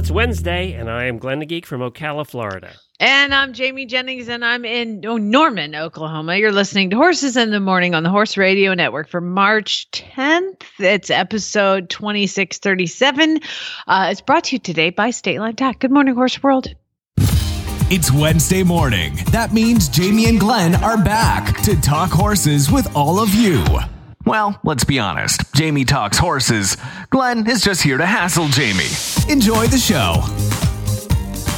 It's Wednesday, and I am Glenn the Geek from Ocala, Florida. And I'm Jamie Jennings, and I'm in oh, Norman, Oklahoma. You're listening to Horses in the Morning on the Horse Radio Network for March 10th. It's episode 2637. Uh, it's brought to you today by State Line Tack. Good morning, Horse World. It's Wednesday morning. That means Jamie and Glenn are back to talk horses with all of you. Well, let's be honest. Jamie talks horses. Glenn is just here to hassle Jamie. Enjoy the show.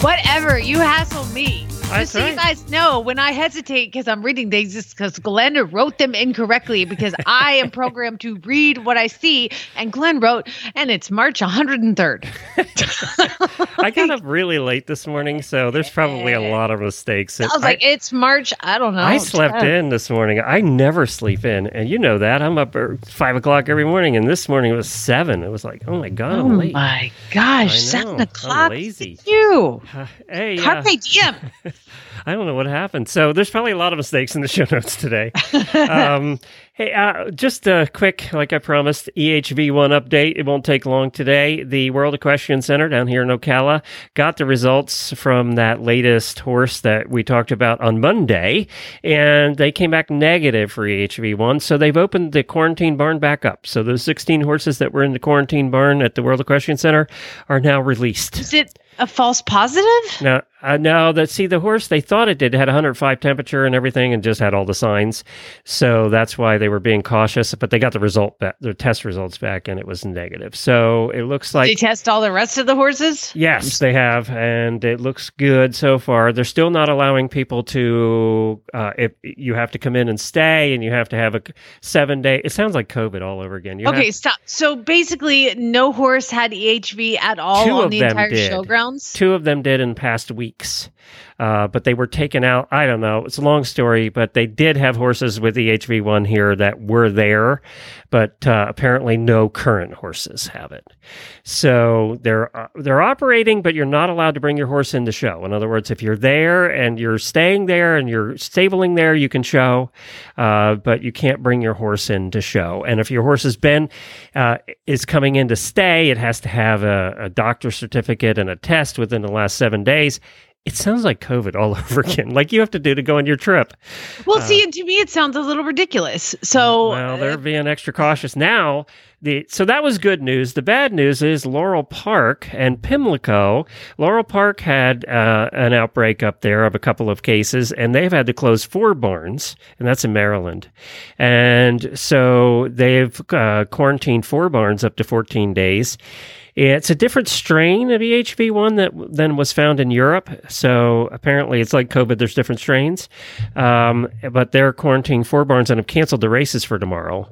Whatever, you hassle me. That's Just so you guys know, when I hesitate because I'm reading things, it's because Glenn wrote them incorrectly because I am programmed to read what I see. And Glenn wrote, and it's March 103rd. I got up really late this morning, so there's probably a lot of mistakes. I was like, it's March. I don't know. I slept 10th. in this morning. I never sleep in, and you know that. I'm up at five o'clock every morning, and this morning it was seven. It was like, oh my god, Oh I'm late. my gosh, I seven know. I'm o'clock. lazy. You. Hey, uh, Carpe diem. I don't know what happened. So there's probably a lot of mistakes in the show notes today. um, hey, uh, just a quick, like I promised, E EHV1 update. It won't take long today. The World Equestrian Center down here in Ocala got the results from that latest horse that we talked about on Monday, and they came back negative for E EHV1. So they've opened the quarantine barn back up. So those 16 horses that were in the quarantine barn at the World Equestrian Center are now released. Is it a false positive? Now, uh, now that see the horse, they thought it did it had 105 temperature and everything, and just had all the signs. So that's why they were being cautious. But they got the result back, the test results back, and it was negative. So it looks like they test all the rest of the horses? yes, they have, and it looks good so far. They're still not allowing people to. Uh, if you have to come in and stay, and you have to have a seven day. It sounds like COVID all over again. You Okay, stop. So basically, no horse had EHV at all on the entire did. showgrounds. Two of them did in past weeks, uh, but they were taken out. I don't know. It's a long story, but they did have horses with the HV1 here that were there, but uh, apparently no current horses have it. So they're uh, they're operating, but you're not allowed to bring your horse in to show. In other words, if you're there and you're staying there and you're stabling there, you can show, uh, but you can't bring your horse in to show. And if your horse has been uh, is coming in to stay, it has to have a, a doctor's certificate and a test within the last seven days. It sounds like COVID all over again, like you have to do to go on your trip. Well, see, and to me, it sounds a little ridiculous. So, Well, they're being extra cautious now. The so that was good news. The bad news is Laurel Park and Pimlico. Laurel Park had uh, an outbreak up there of a couple of cases, and they've had to close four barns, and that's in Maryland. And so they've uh, quarantined four barns up to 14 days. It's a different strain of E EHV1 that than was found in Europe. So apparently, it's like COVID. There's different strains, um, but they're quarantining four barns and have canceled the races for tomorrow.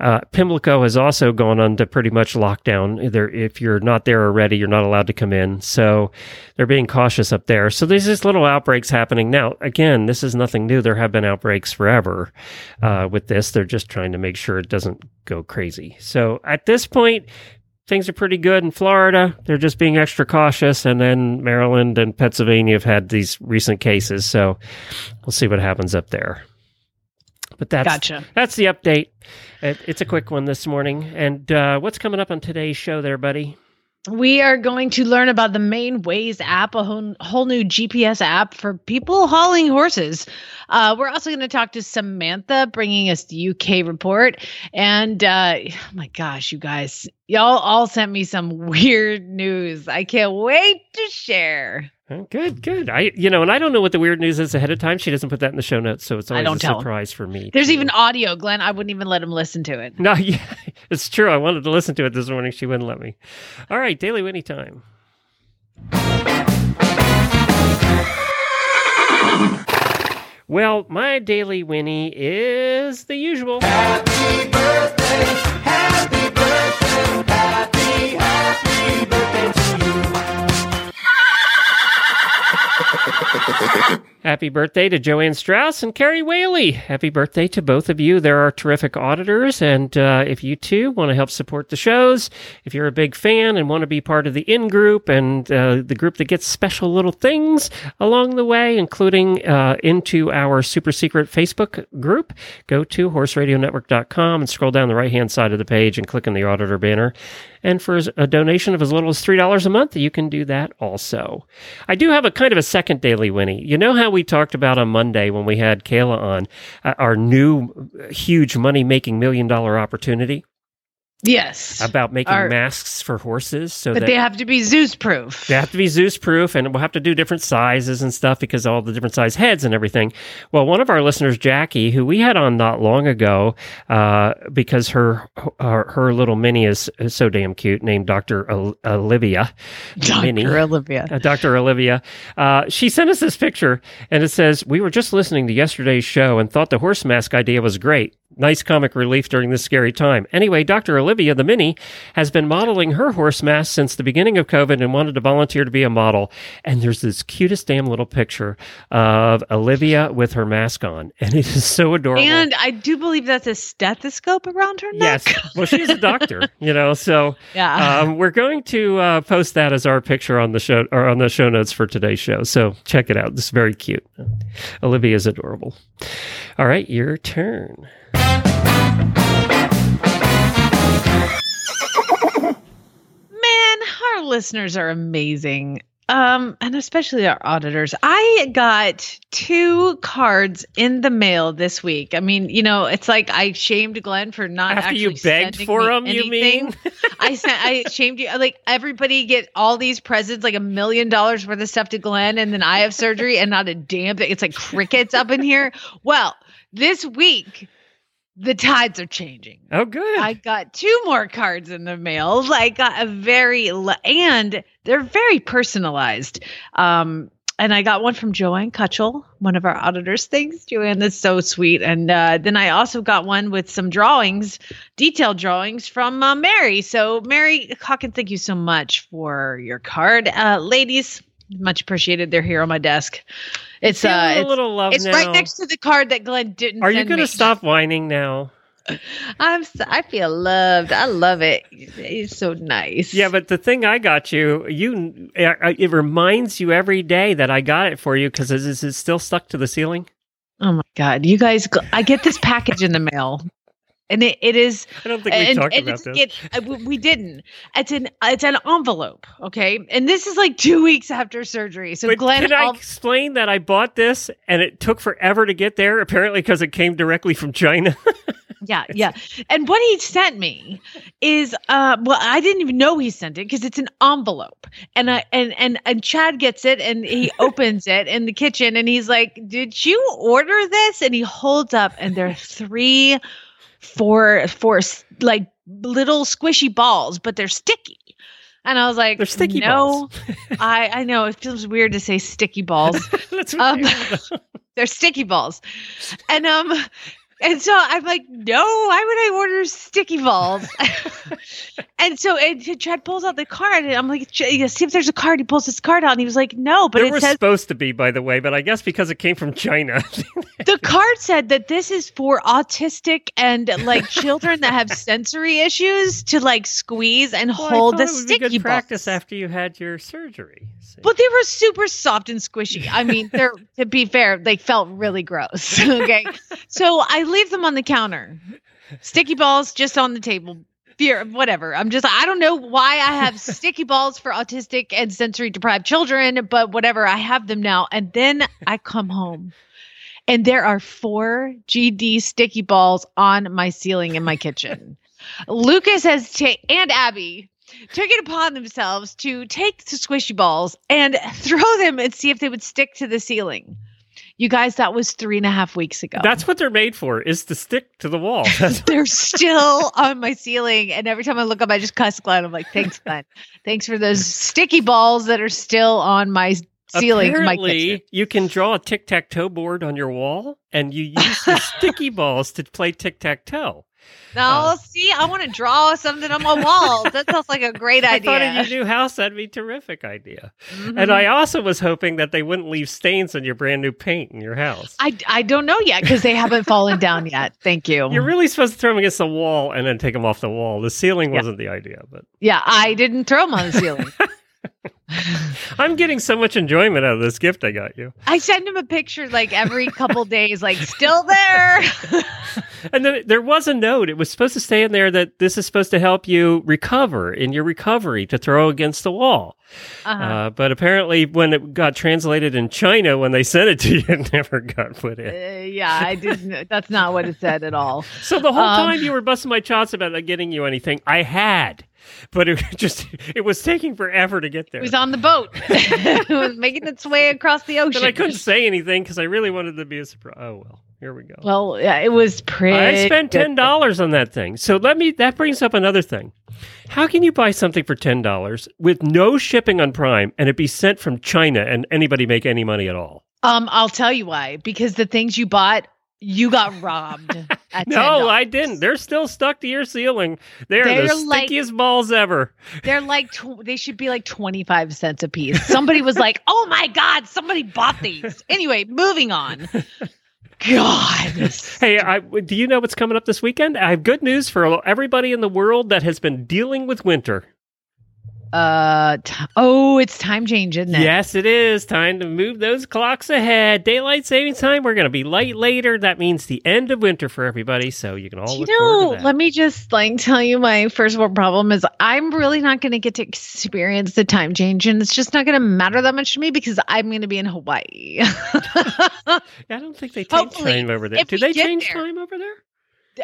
Uh, Pimlico has also gone on to pretty much lockdown. There, if you're not there already, you're not allowed to come in. So they're being cautious up there. So there's just little outbreaks happening now. Again, this is nothing new. There have been outbreaks forever uh, with this. They're just trying to make sure it doesn't go crazy. So at this point, things are pretty good in Florida. They're just being extra cautious. And then Maryland and Pennsylvania have had these recent cases. So we'll see what happens up there. But that's Gotcha. that's the update. It, it's a quick one this morning. And uh, what's coming up on today's show, there, buddy? We are going to learn about the Manewayz app, a whole, whole new GPS app for people hauling horses. Uh, we're also going to talk to Samantha, bringing us the UK report. And uh, oh my gosh, you guys, y'all all sent me some weird news. I can't wait to share. Good, good. I, you know, and I don't know what the weird news is ahead of time. She doesn't put that in the show notes, so it's I always don't a tell 'em. surprise for me. There's too. even audio, Glenn. I wouldn't even let him listen to it. no, yeah, it's true. I wanted to listen to it this morning. She wouldn't let me. All right, Daily Winnie time. Well, my daily Winnie is the usual. Happy birthday, happy birthday, Happy birthday to Joanne Strauss and Carrie Whaley. Happy birthday to both of you. There are terrific auditors. And uh, if you too want to help support the shows, if you're a big fan and want to be part of the in group and uh, the group that gets special little things along the way, including uh, into our super secret Facebook group, go to horseradionetwork.com and scroll down the right hand side of the page and click on the auditor banner. And for a donation of as little as $3 a month, you can do that also. I do have a kind of a second daily Winnie. You know how we talked about on Monday when we had Kayla on uh, our new huge money making million dollar opportunity? Yes. About making Our- masks for horses so but that they have to be Zeus proof. they have to be Zeus proof and we'll have to do different sizes and stuff because all the different size heads and everything. Well, one of our listeners, Jackie, who we had on not long ago, uh, because her, her her little mini is, is so damn cute, named Dr. Ol- Olivia. Dr. Olivia. Uh, Dr. Olivia, uh, she sent us this picture and it says, We were just listening to yesterday's show and thought the horse mask idea was great. Nice comic relief during this scary time. Anyway, Dr. Olivia, the mini, has been modeling her horse mask since the beginning of COVID and wanted to volunteer to be a model. And there's this cutest damn little picture of Olivia with her mask on. And it is so adorable. And I do believe that's a stethoscope around her neck. yes. Well, she's a doctor, you know, so Yeah. um, we're going to uh, post that as our picture on the show or on the show notes for today's show. So check it out. It's very cute. Olivia is adorable. All right, your turn. Man, our listeners are amazing. Um, and especially our auditors. I got two cards in the mail this week. I mean, you know, it's like I shamed Glenn for not After you begged for them, you mean? I sent I shamed you like everybody get all these presents, like a million dollars worth of stuff to Glenn, and then I have surgery and not a damn thing. It's like crickets up in here. Well, this week the tides are changing. Oh, good. I got two more cards in the mail. I got a very and they're very personalized. Um, and I got one from Joanne Cutchell, one of our auditors. Thanks, Joanne. That's so sweet. And uh, then I also got one with some drawings, detailed drawings from uh, Mary. So, Mary Hawkins, thank you so much for your card, uh, ladies. Much appreciated. They're here on my desk. It's Feeling uh, a it's, little love it's now. right next to the card that Glenn didn't. Are you going to stop whining now? I'm so, I feel loved. I love it. It's so nice. Yeah, but the thing I got you, you, uh, it reminds you every day that I got it for you because is it still stuck to the ceiling? oh my god, you guys! I get this package in the mail, and it, it is. I don't think we and, talked and about this. It, uh, we didn't. It's an it's an envelope, okay, and this is like two weeks after surgery. So But Glenn, can I explain that I bought this and it took forever to get there? Apparently, because it came directly from China. yeah, yeah. And what he sent me is uh well, I didn't even know he sent it because it's an envelope. And I and and and Chad gets it and he opens it in the kitchen and he's like, "Did you order this?" And he holds up and there are three four four s- like little squishy balls, but they're sticky. And I was like, They're sticky no, balls. I I know it feels weird to say sticky balls Um, they're sticky balls and um and so i'm like no why would i order sticky balls and so and chad pulls out the card and i'm like see if there's a card he pulls his card out and he was like no but there it was says supposed to be, by the way, but I guess because it came from China. the card said that this is for autistic and like children that have sensory issues to like squeeze and Well, hold the it would be sticky good practice after you had your surgery. But they were super soft and squishy. I mean, they're to be fair, they felt really gross. Okay. so I leave them on the counter. Sticky balls just on the table. Fear whatever. I'm just I don't know why I have sticky balls for autistic and sensory deprived children, but whatever. I have them now. And then I come home and there are four GD sticky balls on my ceiling in my kitchen. Lucas has ta- and Abby took it upon themselves to take the squishy balls and throw them and see if they would stick to the ceiling. You guys, that was three and a half weeks ago. That's what they're made for, is to stick to the wall. They're still on my ceiling, and every time I look up, I just cuss Glenn. I'm like, "Thanks, Glenn. Thanks for those sticky balls that are still on my ceiling, in my Apparently, you can draw a tic tac toe board on your wall, and you use the sticky balls to play tic tac toe. No, Uh, see, I want to draw something on my wall. That sounds like a great idea. I thought in your new house that'd be a terrific idea. Mhm. And I also was hoping that they wouldn't leave stains on your brand new paint in your house. I, I don't know yet because they haven't fallen down yet. Thank you. You're really supposed to throw them against the wall and then take them off the wall. The ceiling Yeah. wasn't the idea, but yeah, I didn't throw them on the ceiling. I'm getting so much enjoyment out of this gift I got you. I send him a picture like every couple days, like still there. And then there was a note. It was supposed to stay in there that this is supposed to help you recover in your recovery to throw against the wall. Uh-huh. Uh, but apparently, when it got translated in China, when they sent it to you, it never got put in. Uh, yeah, I didn't. That's not what it said at all. So the whole Um, time you were busting my chops about not getting you anything, I had, but it just it was taking forever to get there. It was on the boat. it was making its way across the ocean. But I couldn't say anything because I really wanted to be a surprise. Oh well, here we go. Well, yeah, it was pretty. I spent ten dollars on that thing. So let me. That brings up another thing. How can you buy something for ten dollars with no shipping on Prime and it be sent from China and anybody make any money at all? Um, I'll tell you why. Because the things you bought, you got robbed. At No, $10. I didn't. They're still stuck to your ceiling. They're, They're the like- stickiest balls ever. They're like tw- they should be like twenty five cents a piece. Somebody was like, "Oh my god, somebody bought these." Anyway, moving on. God, Hey, I, do you know what's coming up this weekend? I have good news for everybody in the world that has been dealing with winter. Uh, t- oh, it's time change, isn't it? Yes, it is time to move those clocks ahead. Daylight savings time. We're going to be light later. That means the end of winter for everybody. So you can all you look know, let me just like tell you my first world problem is I'm really not going to get to experience the time change and it's just not going to matter that much to me because I'm going to be in Hawaii. I don't think they change Hopefully, time over there. Do they change there. time over there?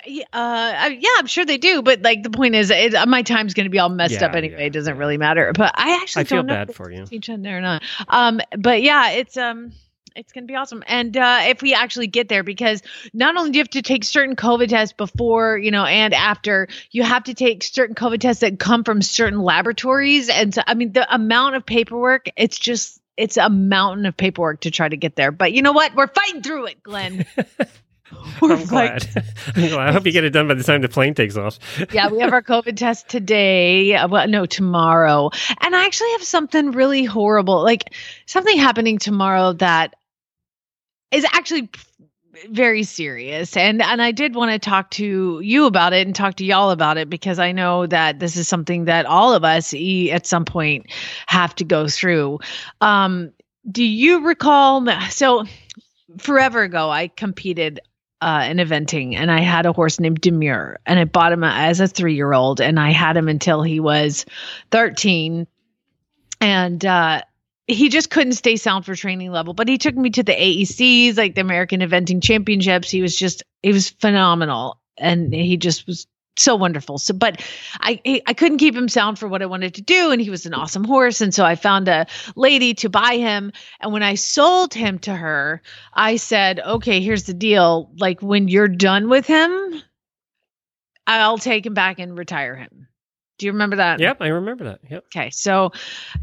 Yeah, uh, yeah, I'm sure they do, but like the point is, it, my time's going to be all messed Yeah, up anyway. yeah, it doesn't yeah. really matter. But I actually I feel bad for you. Teach on there or not. Um, but yeah, it's um, it's going to be awesome. And uh, if we actually get there, because not only do you have to take certain COVID tests before, you know, and after, you have to take certain COVID tests that come from certain laboratories. And so, I mean, the amount of paperwork, it's just. It's a mountain of paperwork to try to get there. But you know what? We're fighting through it, Glenn. We're I'm glad. I'm glad. I hope you get it done by the time the plane takes off. yeah, we have our COVID test today. uh, Well, no, tomorrow. And I actually have something really horrible, like something happening tomorrow that is actually very serious. And and I did want to talk to you about it and talk to y'all about it because I know that this is something that all of us e- at some point have to go through. Um, do you recall? So forever ago, I competed uh, in eventing, and I had a horse named Demure, and I bought him as a three year old, and I had him until he was thirteen, and uh, he just couldn't stay sound for training level. But he took me to the AECs, like the American Eventing Championships. He was just he was phenomenal, and he just was so wonderful. So, but I I couldn't keep him sound for what I wanted to do, and he was an awesome horse, and so I found a lady to buy him. And when I sold him to her, I said, "Okay, here's the deal. Like when you're done with him, I'll take him back and retire him." Do you remember that? Yep, I remember that. Yep. Okay, so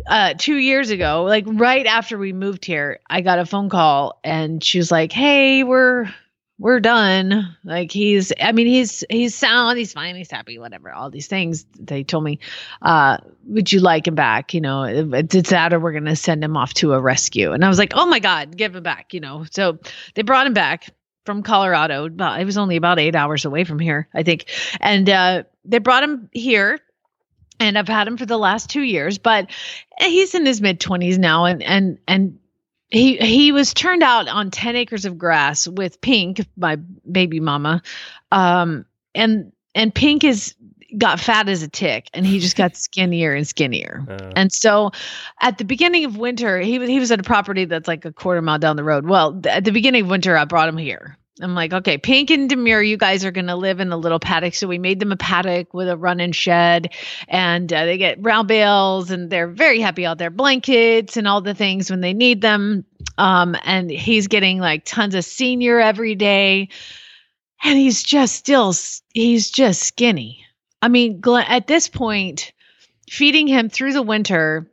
uh, two years ago, like right after we moved here, I got a phone call, and she was like, "Hey, we're we're done. Like he's, I mean, he's he's sound, he's fine, he's happy, whatever. All these things they told me. Uh, would you like him back? You know, it's that, or we're gonna send him off to a rescue." And I was like, "Oh my god, give him back!" You know, so they brought him back from Colorado. But it was only about eight hours away from here, I think, and uh, they brought him here and I've had him for the last two years, but he's in his mid twenties now, and and and he he was turned out on ten acres of grass with Pink, my baby mama, um, and and Pink is got fat as a tick, and he just got skinnier and skinnier. Uh, And so at the beginning of winter, he was he was at a property that's like a quarter mile down the road. Well, th- at the beginning of winter, I brought him here. I'm like, okay, Pink and Demure, you guys are going to live in a little paddock. So we made them a paddock with a run and shed, and uh, they get round bales, and they're very happy out there, blankets and all the things when they need them. Um, and he's getting like tons of senior every day, and he's just still, he's just skinny. I mean, Glenn, at this point, feeding him through the winter.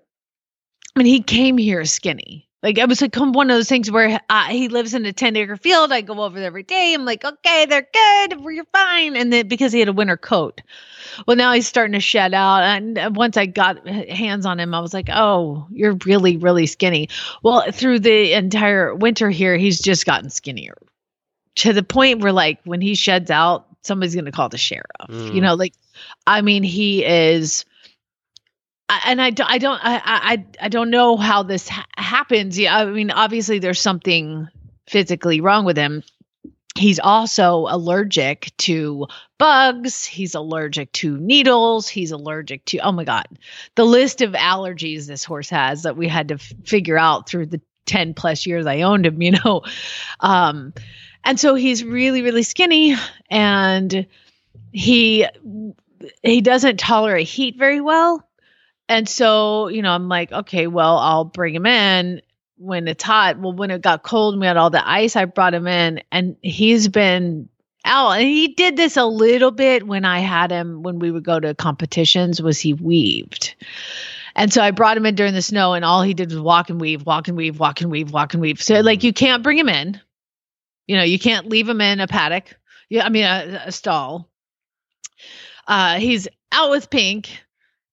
I mean, he came here skinny. Like it was like one of those things where uh, he lives in a 10 acre field. I go over there every day. I'm like, okay, they're good. You're fine. And then because he had a winter coat. Well, now he's starting to shed out. And once I got hands on him, I was like, oh, you're really, really skinny. Well, through the entire winter here, he's just gotten skinnier to the point where, like, when he sheds out, somebody's going to call the sheriff. Mm. You know, like, I mean, he is and I, I don't I, I I don't know how this ha- happens. Yeah, I mean, obviously there's something physically wrong with him. He's also allergic to bugs. He's allergic to needles. He's allergic to oh my god, the list of allergies this horse has that we had to f- figure out through the ten plus years I owned him. You know, um, and so he's really really skinny and he he doesn't tolerate heat very well and so, you know, I'm like, okay, well, I'll bring him in when it's hot. Well, when it got cold and we had all the ice, I brought him in and he's been out. And he did this a little bit when I had him when we would go to competitions was he weaved. And so I brought him in during the snow and all he did was walk and weave, walk and weave, walk and weave, walk and weave. So like you can't bring him in. You know, you can't leave him in a paddock. Yeah, I mean a, a stall. Uh he's out with pink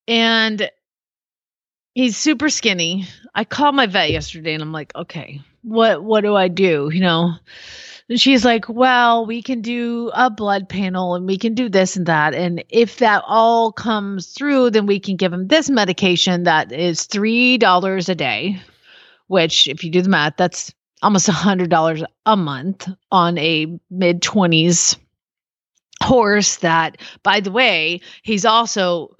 and he's super skinny. I called my vet yesterday and I'm like, okay, what what do I do? You know? And she's like, well, we can do a blood panel and we can do this and that. And if that all comes through, then we can give him this medication that is $3 a day, which, if you do the math, that's almost a $100 a month on a mid 20s horse that, by the way, he's also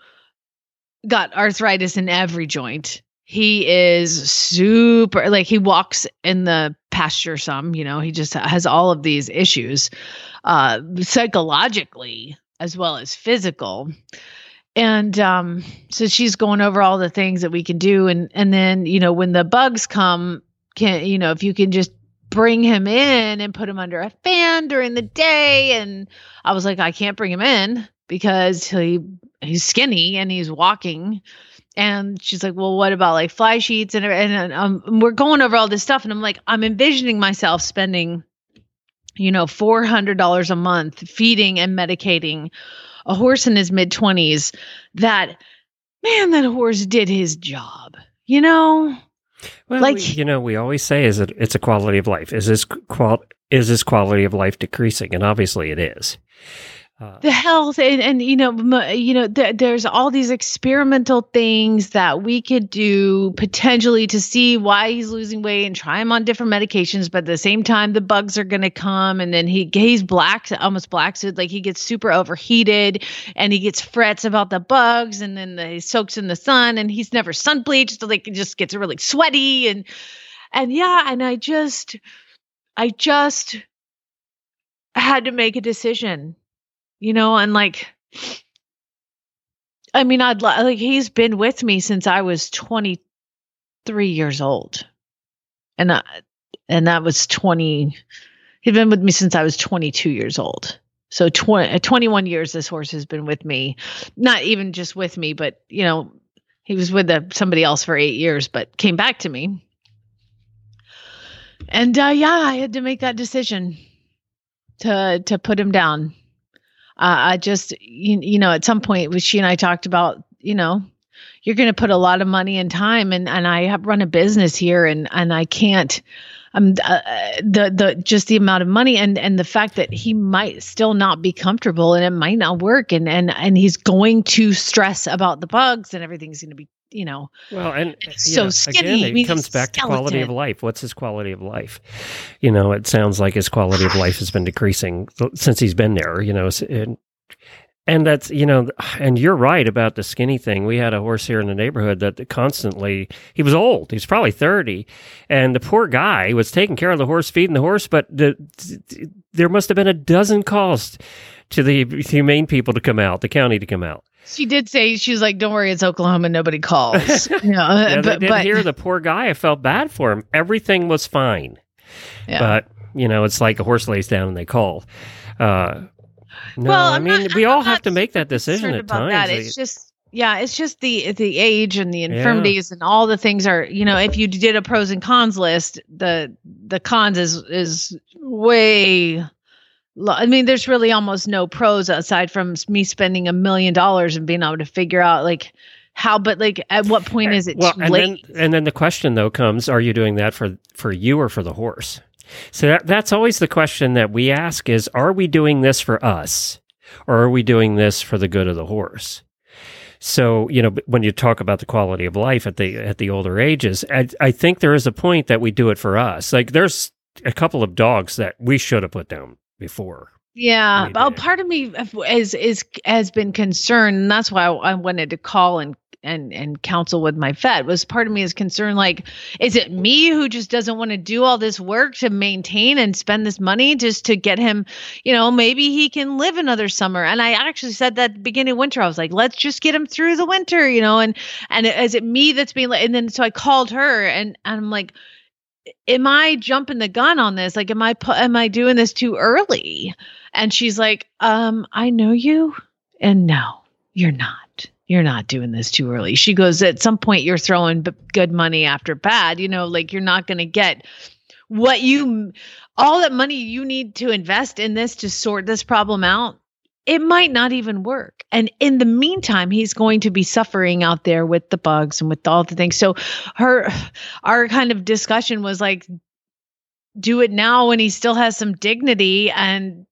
got arthritis in every joint. He is super like he walks in the pasture some, you know, he just has all of these issues uh psychologically as well as physical. And um so she's going over all the things that we can do and and then, you know, when the bugs come, can you know, if you can just bring him in and put him under a fan during the day and I was like I can't bring him in because he he's skinny and he's walking and she's like well what about like fly sheets and and um, we're going over all this stuff and i'm like i'm envisioning myself spending you know $400 a month feeding and medicating a horse in his mid 20s that man that horse did his job you know well, like we, you know, we always say is it it's a quality of life. Is this qual is this quality of life decreasing? And obviously, it is. Uh, the health and, and you know m- you know th- there's all these experimental things that we could do potentially to see why he's losing weight and try him on different medications but at the same time the bugs are going to come and then he he's black almost black so like he gets super overheated and he gets frets about the bugs and then the, he soaks in the sun and he's never sun bleached so like it just gets really sweaty and and yeah and i just i just had to make a decision you know, and like, I mean, I'd like, he's been with me since I was 23 years old. And, I, and that was 20, he'd been with me since I was 22 years old. So 20, uh, 21 years this horse has been with me. Not even just with me, but, you know, he was with a, somebody else for eight years, but came back to me. And uh, yeah, I had to make that decision to to put him down uh, I just, you, you know, at some point, she and I talked about, you know, you're going to put a lot of money and time, and and I have run a business here, and and I can't. Um, uh, the the just the amount of money and and the fact that he might still not be comfortable and it might not work and and and he's going to stress about the bugs and everything's going to be you know well and so know, skinny. again, it comes back to quality of life. What's his quality of life? You know it sounds like his quality of life has been decreasing since he's been there you know and, and that's you know and you're right about the skinny thing. We had a horse here in the neighborhood that constantly he was old. He's probably 30 and the poor guy was taking care of the horse feeding the horse but the, there must have been a dozen calls to the humane people to come out the county to come out she did say she was like, "Don't worry, it's Oklahoma. Nobody calls." you know, yeah, but, but here, the poor guy. I felt bad for him. Everything was fine, yeah. but you know, it's like a horse lays down and they call. Uh, no, well, I mean, not, we I'm all have to make that decision at times. That. It's just Yeah, it's just the the age and the infirmities yeah. and all the things are, you know, if you did a pros and cons list, the the cons is is way I mean, there's really almost no pros aside from me spending a million dollars and being able to figure out like how but like at what point is it well, and late? Then, and then the question though comes, are you doing that for for you or for the horse? So that, that's always the question that we ask is are we doing this for us or are we doing this for the good of the horse? So, you know, when you talk about the quality of life at the at the older ages, I, I think there is a point that we do it for us. Like there's a couple of dogs that we should have put down before. Yeah, well, part of me is is has been concerned, and that's why I wanted to call and and and counsel with my vet was part of me is concerned like is it me who just doesn't want to do all this work to maintain and spend this money just to get him you know maybe he can live another summer and i actually said that beginning of winter i was like let's just get him through the winter you know and and is it me that's being and then so i called her and, and i'm like am i jumping the gun on this like am i am i doing this too early and she's like um i know you and no you're not you're not doing this too early. She goes, at some point, you're throwing b- good money after bad. You know, like you're not going to get what you, all that money you need to invest in this to sort this problem out. It might not even work. And in the meantime, he's going to be suffering out there with the bugs and with all the things. So, her, our kind of discussion was like, do it now when he still has some dignity and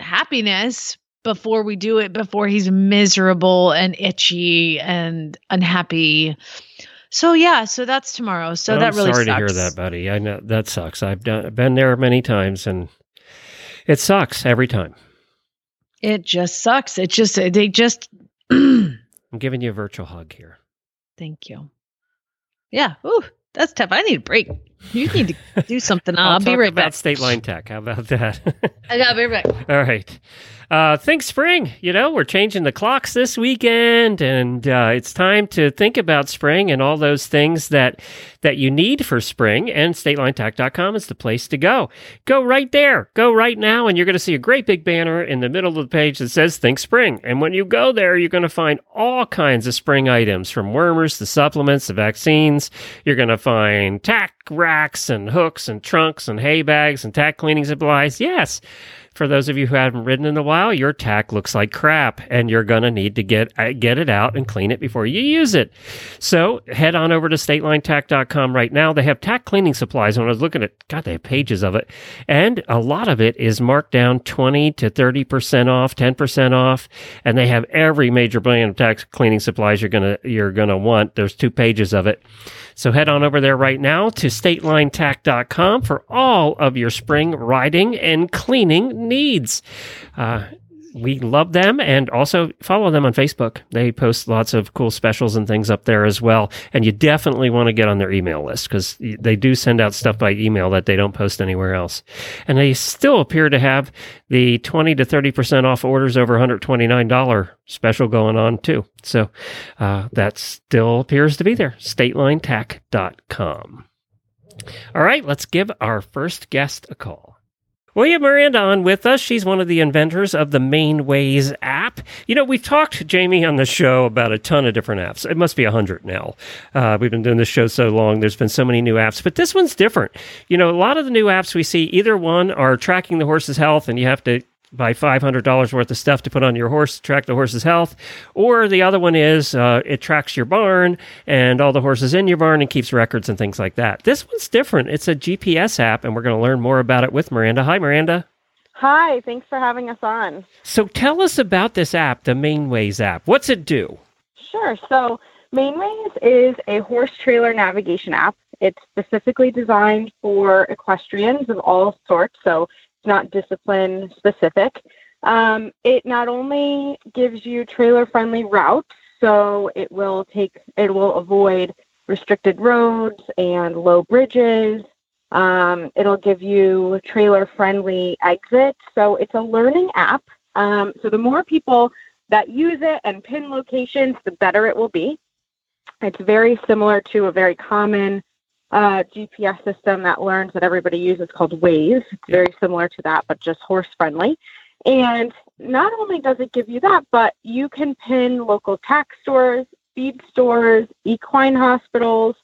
happiness before we do it before he's miserable and itchy and unhappy. So yeah, so that's tomorrow. So that really sorry sucks. to hear that, buddy. I know that sucks. I've done been there many times and it sucks every time. It just sucks. It just they just I'm giving you a virtual hug here. Thank you. Yeah. Ooh, that's tough. I need a break. You need to do something. I'll, I'll be right back. State Line Tack. How about that? I gotta be right back. All right. Uh, think spring. You know, we're changing the clocks this weekend, and uh, it's time to think about spring and all those things that that you need for spring. And StatelineTack.com is the place to go. Go right there. Go right now, and you're going to see a great big banner in the middle of the page that says "Think Spring." And when you go there, you're going to find all kinds of spring items, from wormers to supplements to vaccines. You're going to find tack racks and hooks and trunks and hay bags and tack cleaning supplies. Yes for those of you who haven't ridden in a while, your tack looks like crap and you're going to need to get uh, get it out and clean it before you use it. So head on over to statelinetack.com right now. They have tack cleaning supplies. When I was looking at, God, they have pages of it. And a lot of it is marked down 20 to 30% off, 10% off. And they have every major brand of tack cleaning supplies you're going to, you're going to want. There's two pages of it. So head on over there right now to statelinetack.com for all of your spring riding and cleaning needs. Uh, we love them and also follow them on Facebook. They post lots of cool specials and things up there as well. And you definitely want to get on their email list because they do send out stuff by email that they don't post anywhere else. And they still appear to have the 20 to 30% off orders over $129 special going on too. So uh, that still appears to be there. StatelineTack.com. All right, let's give our first guest a call. We have Miranda on with us. She's one of the inventors of the Manewayz app. You know, we've talked, Jamie, on the show about a ton of different apps. It must be a hundred now. Uh, we've been doing this show so long. There's been so many new apps, but this one's different. You know, a lot of the new apps we see, either one are tracking the horse's health, and you have to buy $500 worth of stuff to put on your horse to track the horse's health. Or the other one is uh, it tracks your barn and all the horses in your barn and keeps records and things like that. This one's different. It's a GPS app, and we're going to learn more about it with Miranda. Hi, Miranda. Hi, thanks for having us on. So tell us about this app, the Manewayz app. What's it do? Sure. So Manewayz is a horse trailer navigation app. It's specifically designed for equestrians of all sorts. So not discipline specific. Um, it not only gives you trailer friendly routes, so it will take it will avoid restricted roads and low bridges. Um, it'll give you trailer friendly exits. So it's a learning app. Um, so the more people that use it and pin locations, the better it will be. It's very similar to a very common uh, GPS system that learns that everybody uses called Waze. It's very similar to that, but just horse friendly. And not only does it give you that, but you can pin local tack stores, feed stores, equine hospitals,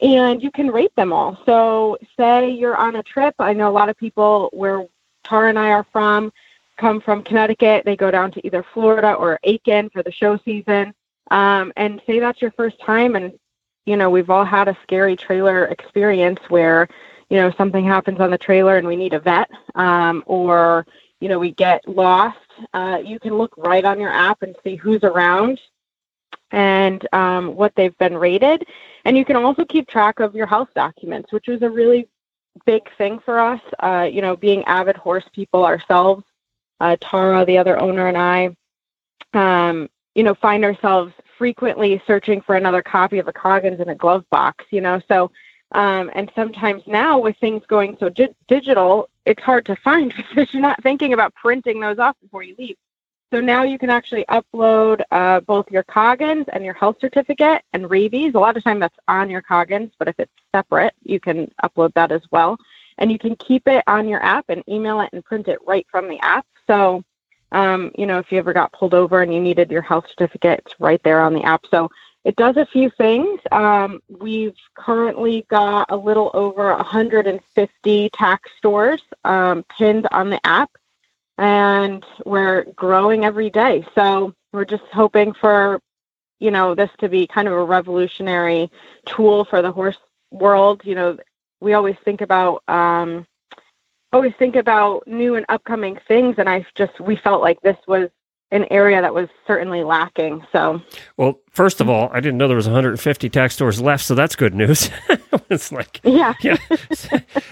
and you can rate them all. So, say you're on a trip. I know a lot of people where Tara and I are from come from Connecticut. They go down to either Florida or Aiken for the show season. Um, and say that's your first time, and you know we've all had a scary trailer experience where you know something happens on the trailer and we need a vet, um, or you know we get lost. Uh, you can look right on your app and see who's around and um, what they've been rated. And you can also keep track of your health documents, which was a really big thing for us. Uh, you know, being avid horse people ourselves, uh, Tara, the other owner, and I, um, you know, find ourselves frequently searching for another copy of a Coggins in a glove box. You know, so um, and sometimes now with things going so di- digital, it's hard to find because you're not thinking about printing those off before you leave. So now you can actually upload uh, both your Coggins and your health certificate and rabies. A lot of time that's on your Coggins, but if it's separate, you can upload that as well. And you can keep it on your app and email it and print it right from the app. So, um, you know, if you ever got pulled over and you needed your health certificate, it's right there on the app. So it does a few things. Um, we've currently got a little over 150 tack stores um, pinned on the app and we're growing every day. So we're just hoping for, you know, this to be kind of a revolutionary tool for the horse world. You know, we always think about, um, always think about new and upcoming things, and I just we felt like this was an area that was certainly lacking. So, well, first of all, I didn't know there was 150 tack stores left, so that's good news. it's like, yeah, yeah.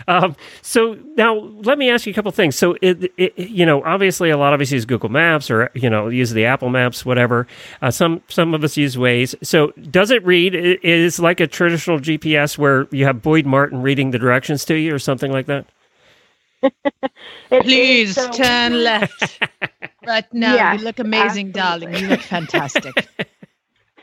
um, so now let me ask you a couple things. So, it, it, you know, obviously, a lot of us use Google Maps or you know use the Apple Maps, whatever. Uh, some some of us use Waze. So, does it read? It is like a traditional GPS where you have Boyd Martin reading the directions to you, or something like that. Please so turn left. right now, yes, you look amazing, absolutely. darling. You look fantastic.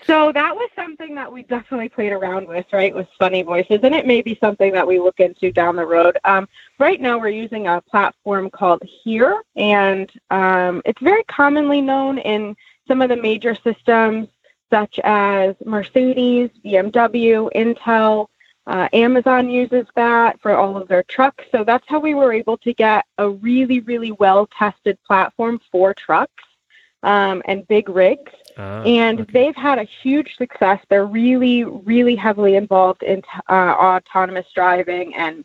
So that was something that we definitely played around with, right? With funny voices, and it may be something that we look into down the road. Um, right now, we're using a platform called Here, and um, it's very commonly known in some of the major systems, such as Mercedes, BMW, Intel, uh, Amazon uses that for all of their trucks. So that's how we were able to get a really, really well tested platform for trucks um, and big rigs. Uh, and okay. they've had a huge success. They're really, really heavily involved in uh, autonomous driving and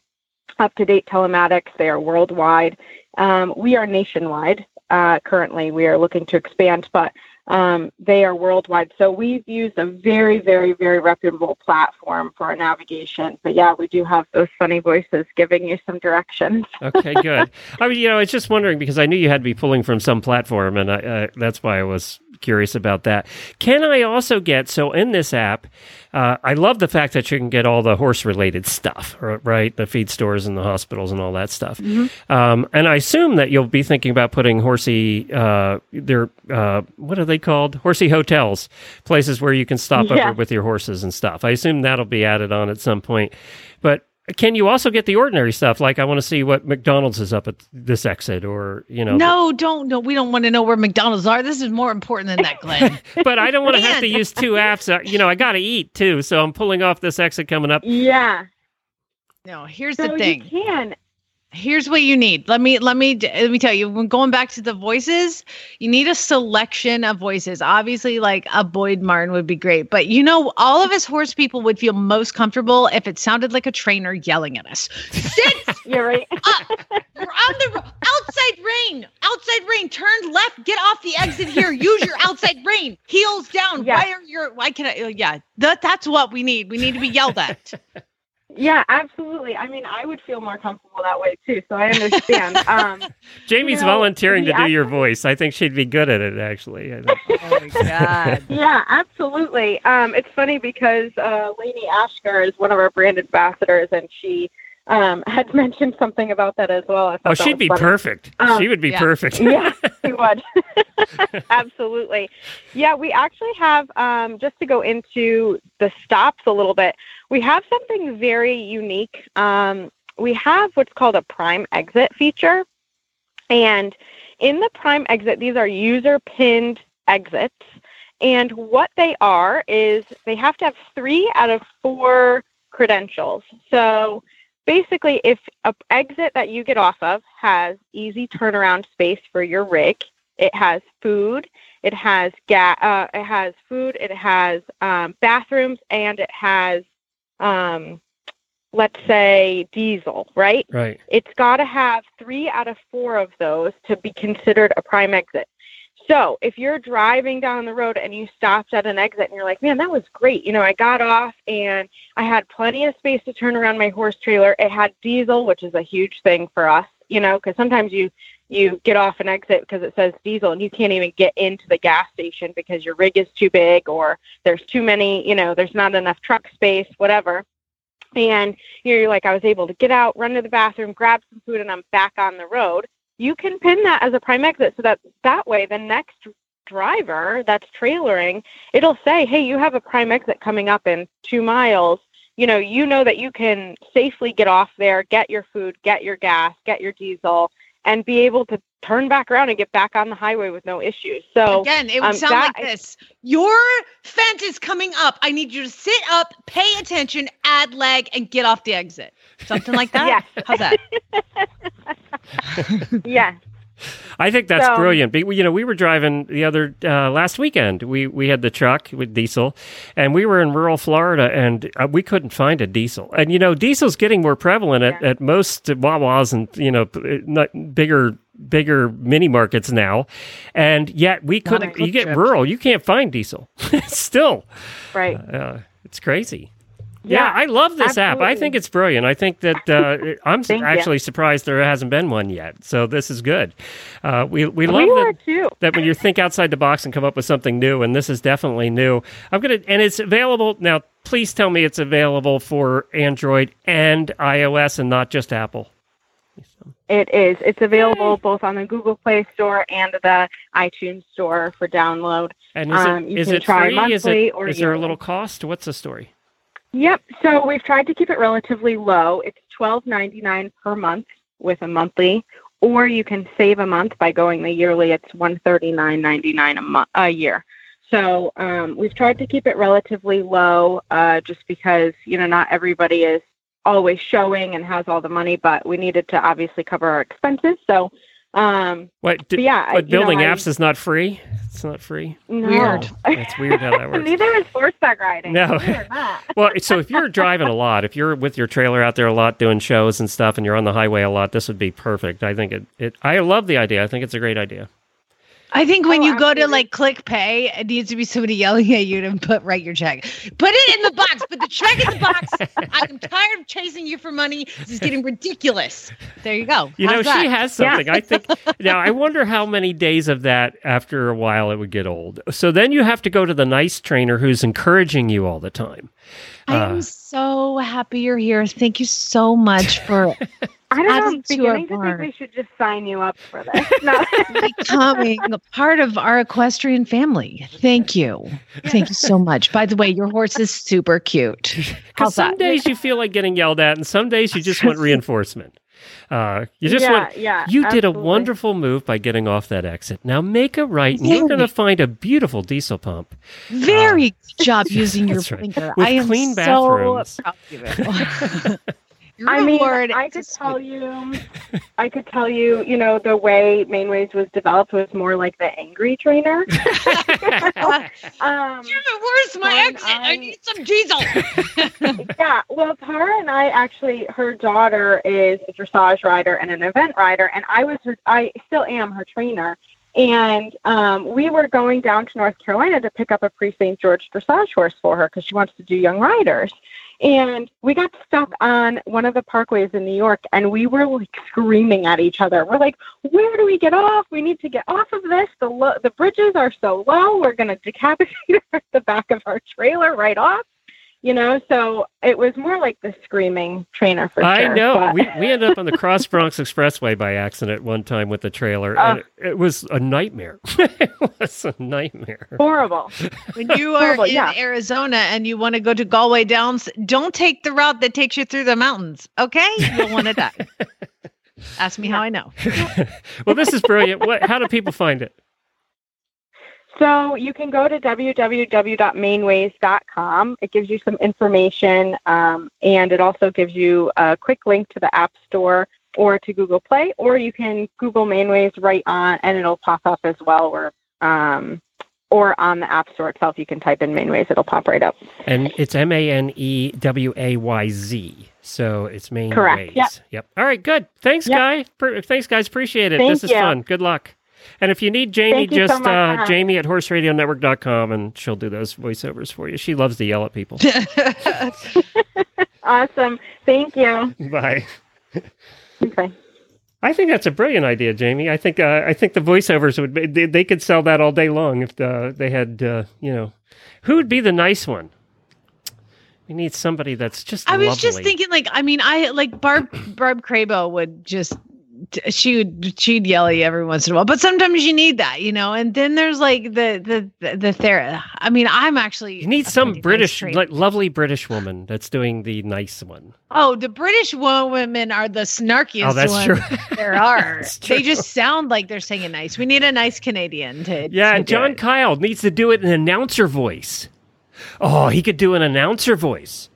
up to date telematics. They are worldwide. Um, we are nationwide uh, currently. We are looking to expand, but um, they are worldwide. So we've used a very, very, very reputable platform for our navigation. But yeah, we do have those funny voices giving you some directions. okay, good. I mean, you know, I was just wondering because I knew you had to be pulling from some platform, and I, uh, that's why I was curious about that. Can I also get so in this app? Uh, I love the fact that you can get all the horse related stuff, right? The feed stores and the hospitals and all that stuff. Mm-hmm. Um, and I assume that you'll be thinking about putting horsey, uh, their uh, what are they called? Horsey hotels, places where you can stop yeah. with your horses and stuff. I assume that'll be added on at some point. But can you also get the ordinary stuff? Like i want to see what mcdonald's is up at this exit or you know no don't no we don't want to know where mcdonald's are. This is more important than that glenn. But i don't want to have to use two apps. Uh, you know i gotta eat too so i'm pulling off this exit coming up. Yeah. No here's so the thing. you can here's what you need. Let me let me let me tell you when going back to the voices you need a selection of voices. Obviously like a boyd martin would be great but you know all of us horse people would feel most comfortable if it sounded like a trainer yelling at us. Sit you're right. up, on the outside rein outside rein turn left get off the exit here. Use your outside rein heels down. Yes. why are your why can i yeah that that's what we need. We need to be yelled at yeah, absolutely. I mean, I would feel more comfortable that way too. So I understand. Um, Jamie's you know, volunteering to do your voice. I think she'd be good at it, actually. oh my god! yeah, absolutely. Um, it's funny because uh, Lainey Ashker is one of our brand ambassadors, and she um, had mentioned something about that as well. oh, she'd be funny. perfect. Um, she would be yeah. perfect. yeah, would. Absolutely. Yeah, we actually have, um, just to go into the stops a little bit, we have something very unique. Um, we have what's called a prime exit feature. And in the Prime exit, these are user pinned exits. And what they are is they have to have three out of four credentials. So basically, if a exit that you get off of has easy turnaround space for your rig, it has food, it has ga- uh, it has food, it has um, bathrooms, and it has, um, let's say, diesel. Right? Right. It's got to have three out of four of those to be considered a prime exit. So if you're driving down the road and you stopped at an exit and you're like, man, that was great. You know, I got off and I had plenty of space to turn around my horse trailer. It had diesel, which is a huge thing for us, you know, because sometimes you you get off an exit because it says diesel and you can't even get into the gas station because your rig is too big or there's too many, you know, there's not enough truck space, whatever. And you're like, I was able to get out, run to the bathroom, grab some food, and I'm back on the road you can pin that as a prime exit so that that way the next driver that's trailering it'll say hey you have a prime exit coming up in two miles. You know you know that you can safely get off there get your food get your gas get your diesel and be able to turn back around and get back on the highway with no issues. So again it would um, sound that like this. Your fence is coming up. I need you to sit up pay attention add leg and get off the exit. Something like that? Yeah. how's that? Yes I think that's So- brilliant. Be- You know, we were driving the other uh, last weekend. We we had the truck with diesel, and we were in rural Florida, and uh, we couldn't find a diesel. And you know, diesel's getting more prevalent at, at most Wawas and you know not bigger bigger mini markets now, and yet we couldn't. You get Trip. rural, you can't find diesel. Still, right uh, it's crazy. Yeah, Yeah, I love this app. I think it's brilliant. I think that uh, I'm Thank you. actually surprised there hasn't been one yet. So this is good. Uh, we we love we that that when you think outside the box and come up with something new, and this is definitely new. I'm gonna and it's available now. Please tell me it's available for Android and iOS and not just Apple. It is. It's available both on the Google Play Store and the iTunes Store for download. And is Um, it you is can it try free? Is it or is there a little cost? What's the story? Yep. So we've tried to keep it relatively low. It's twelve ninety nine per month with a monthly, or you can save a month by going the yearly. It's one thirty nine ninety nine a month a year. So um, we've tried to keep it relatively low, uh, just because you know not everybody is always showing and has all the money, but we needed to obviously cover our expenses. So um, What? d- but yeah, I- but you know, building I- apps is not free. It's not free. no. Weird. It's weird how that works. Neither is horseback riding. No. Believe not. Well, so if you're driving a lot, if you're with your trailer out there a lot doing shows and stuff, and you're on the highway a lot, this would be perfect. I think it. it I love the idea. I think it's a great idea. I think when Oh, you go to like click pay, it needs to be somebody yelling at you to put write your check. Put it in the box. Put the check in the box. I'm tired of chasing you for money. This is getting ridiculous. There you go. You know, How's she has something. I think. Now, I wonder how many days of that after a while it would get old. So then you have to go to the nice trainer who's encouraging you all the time. I'm Uh, so happy you're here. Thank you so much for I don't know. I'm to our beginning to think we should just sign you up for this. No. becoming a part of our equestrian family. Thank you. Thank you so much. By the way, your horse is super cute. Because How's some that? days you feel like getting yelled at, and some days you just want reinforcement. Uh, you just yeah, want. yeah. You did a wonderful move by getting off that exit. Now make a right, and you're going to find a beautiful diesel pump. Very good job using your That's right. finger. With I am clean so bathrooms. proud of you. Your I mean, reward I could tell you, I could tell you, you know, the way Manewayz was developed was more like the angry trainer. Um, Where's my exit? I I- need some diesel. yeah, well, Tara and I actually, her daughter is a dressage rider and an event rider, and I was, her, I still am her trainer. And um, we were going down to North Carolina to pick up a Prix St. Georges dressage horse for her because she wants to do young riders. And we got stuck on one of the parkways in New York, and we were like screaming at each other. We're like, "Where do we get off? We need to get off of this. The lo- the bridges are so low. We're going to decapitate the back of our trailer right off." You know, so it was more like the screaming trainer for I sure. know. but- We, we ended up on the Cross Bronx Expressway by accident one time with the trailer, and it, it was a nightmare. it was a nightmare. horrible. When you are Horrible, in yeah. Arizona and you want to go to Galway Downs, don't take the route that takes you through the mountains. Okay, you'll want to die. Ask me how I know. well, this is brilliant. What? How do people find it? So you can go to www.manewayz.com. It gives you some information, um, and it also gives you a quick link to the App Store or to Google Play, or you can Google Manewayz right on, and it'll pop up as well. Or um, or on the App Store itself, you can type in Manewayz; it'll pop right up. And it's M A N E W A Y Z. So it's Manewayz. Correct, yep. Yep. All right. Good. Thanks, Yep. guy. Thanks, guys. Appreciate it. Thank this is you. fun. Good luck. And if you need Jamie, you just much for uh, having Jamie at horseradionetwork.com and she'll do those voiceovers for you. She loves to yell at people. Awesome. Thank you. Bye. Okay. I think that's a brilliant idea, Jamie. I think uh, I think the voiceovers would be, they, they could sell that all day long if uh, they had uh, you know who would be the nice one. We need somebody that's just. I was just thinking, like, I mean, I like Barb Barb Crabo would just she would she'd yell at you every once in a while, but sometimes you need that, you know. And then there's like the the the, the ther- I mean, I'm actually You need some pretty nice British, like lovely British woman that's doing the nice one. Oh, the British wo- women are the snarkiest Oh, that's ones true. there are. That's they just sound like they're saying it nice. We need a nice Canadian to Yeah, to John. Kyle needs to do it in announcer voice. Oh, he could do an announcer voice.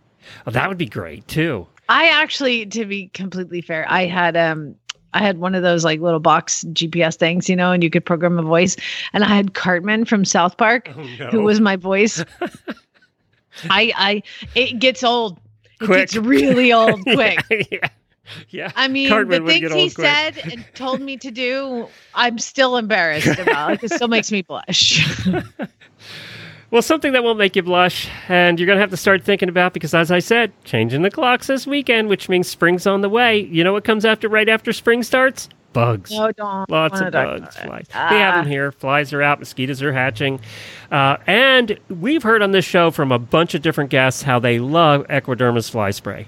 Oh, that would be great too. I actually, to be completely fair, I had um I had one of those like little box GPS things, you know, and you could program a voice. And I had Cartman from South Park, Oh, no. who was my voice. I I it gets old. It Quick. gets really old quick. yeah. Yeah. I mean, Cartman the things he quick. said and told me to do, I'm still embarrassed about. It still makes me blush. Well, something that won't make you blush, and you're going to have to start thinking about because, as I said, changing the clocks this weekend, which means spring's on the way. You know what comes after right after spring starts? Bugs. no, don't. Lots of bugs, flies. Ah. We have them here. Flies are out. Mosquitoes are hatching. Uh, and we've heard on this show from a bunch of different guests how they love Equiderma's fly spray.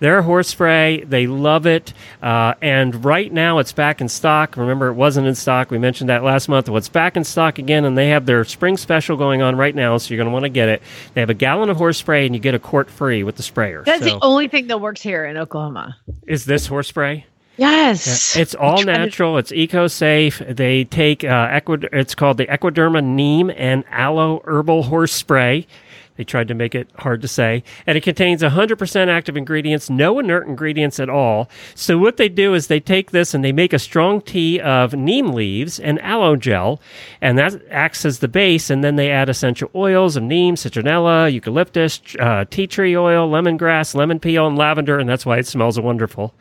Their horse spray, they love it. Uh, and right now it's back in stock. Remember, it wasn't in stock. We mentioned that last month. Well, it's back in stock again, and they have their spring special going on right now, so you're going to want to get it. They have a gallon of horse spray, and you get a quart free with the sprayer. That's So- the only thing that works here in Oklahoma. is this horse spray? Yes. It's all trying to- natural. It's eco safe. They take uh, Equid- It's called the Equiderma Neem and Aloe Herbal Horse Spray. They tried to make it hard to say, and it contains 100% active ingredients, no inert ingredients at all. So what they do is they take this and they make a strong tea of neem leaves and aloe gel, and that acts as the base. And then they add essential oils of neem, citronella, eucalyptus, uh, tea tree oil, lemongrass, lemon peel, and lavender, and that's why it smells wonderful.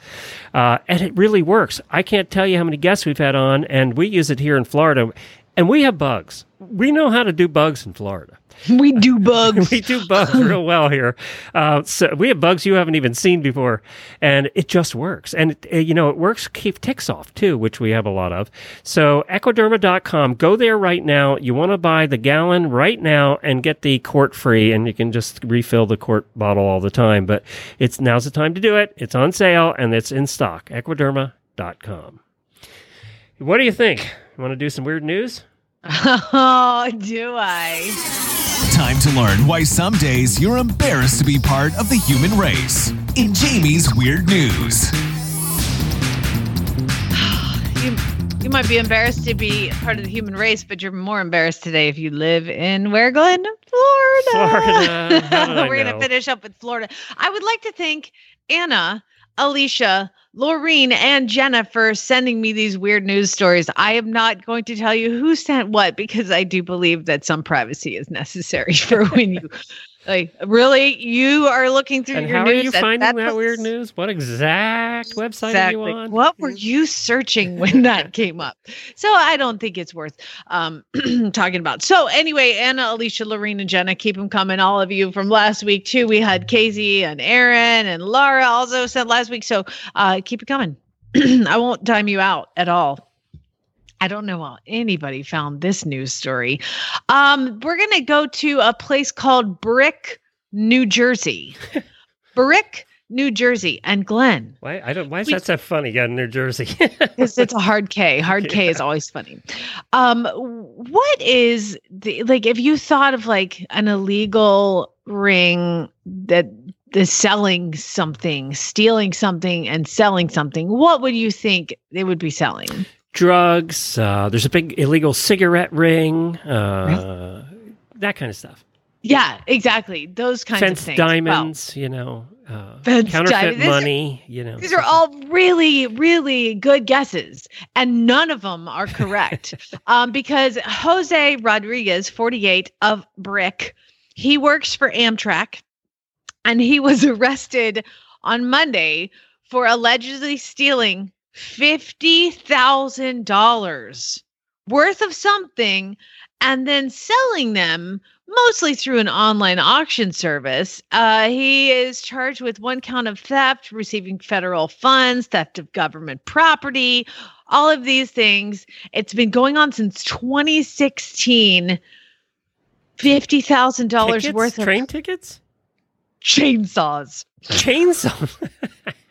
Uh, and it really works. I can't tell you how many guests we've had on, and we use it here in Florida. And we have bugs. We know how to do bugs in Florida. we do bugs. We do bugs real well here. Uh, so we have bugs you haven't even seen before, and it just works. And it, you know, it works keep ticks off too, which we have a lot of. So equiderma.com, go there right now. You want to buy the gallon right now and get the quart free, and you can just refill the quart bottle all the time. But it's now's the time to do it. It's on sale and it's in stock. Equiderma.com. What do you think? You want to do some weird news? oh, do I? Time to learn why some days you're embarrassed to be part of the human race. In Jamie's Weird News. You, you might be embarrassed to be part of the human race, but you're more embarrassed today if you live in where, Glenn? Florida. Florida. How did I We're going to finish up with Florida. I would like to thank Anna, Alicia, Laureen, and Jenna for sending me these weird news stories. I am not going to tell you who sent what because I do believe that some privacy is necessary for when you. Like really, you are looking through And your how news. are you finding that's that weird news? What exact website are you on? what were you searching when that came up? So I don't think it's worth um, talking about. So anyway, Anna, Alicia, Lorena, Jenna, keep them coming. All of you from last week too. We had Casey and Aaron and Laura also sent last week. So uh, keep it coming. I won't time you out at all. I don't know how anybody found this news story. Um, we're going to go to a place called Brick, New Jersey. Brick, New Jersey. And Glenn, Why I don't why is We- that so funny? Yeah, New Jersey. because it's a hard K. Hard K is always funny. Um, what is the like if you thought of like an illegal ring that the selling something, stealing something, and selling something, what would you think they would be selling? Drugs. Uh, there's a big illegal cigarette ring. Uh, that kind of stuff. Yeah, exactly. Those kinds Fence of things. Diamonds. You know, uh, counterfeit diamonds. Money. You know, These are all really, really good guesses, and none of them are correct. um, because Jose Rodriguez, 48 of Brick, he works for Amtrak, and he was arrested on Monday for allegedly stealing $50,000 worth of something and then selling them mostly through an online auction service. Uh, he is charged with one count of theft, receiving federal funds, theft of government property, all of these things. It's been going on since 2016. Fifty thousand dollars worth of train tickets. chainsaws. Chainsaw.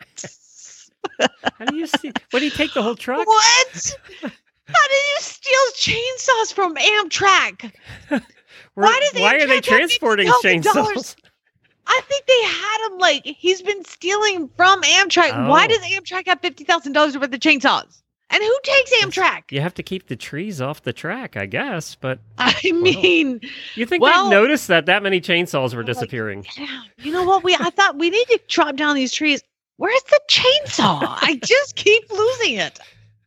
How do you see? What do you take the whole truck? What? How did you steal chainsaws from Amtrak? Why does why are they transporting chainsaws? I think they had him like he's been stealing from Amtrak. Why Oh. does Amtrak have fifty thousand dollars worth of chainsaws? And who takes Amtrak? You have to keep the trees off the track, I guess. But I mean, you think Well- they'd notice that that many chainsaws were disappearing? yeah, you know what? We I thought we need to chop down these trees. Where's the chainsaw? I just keep losing it.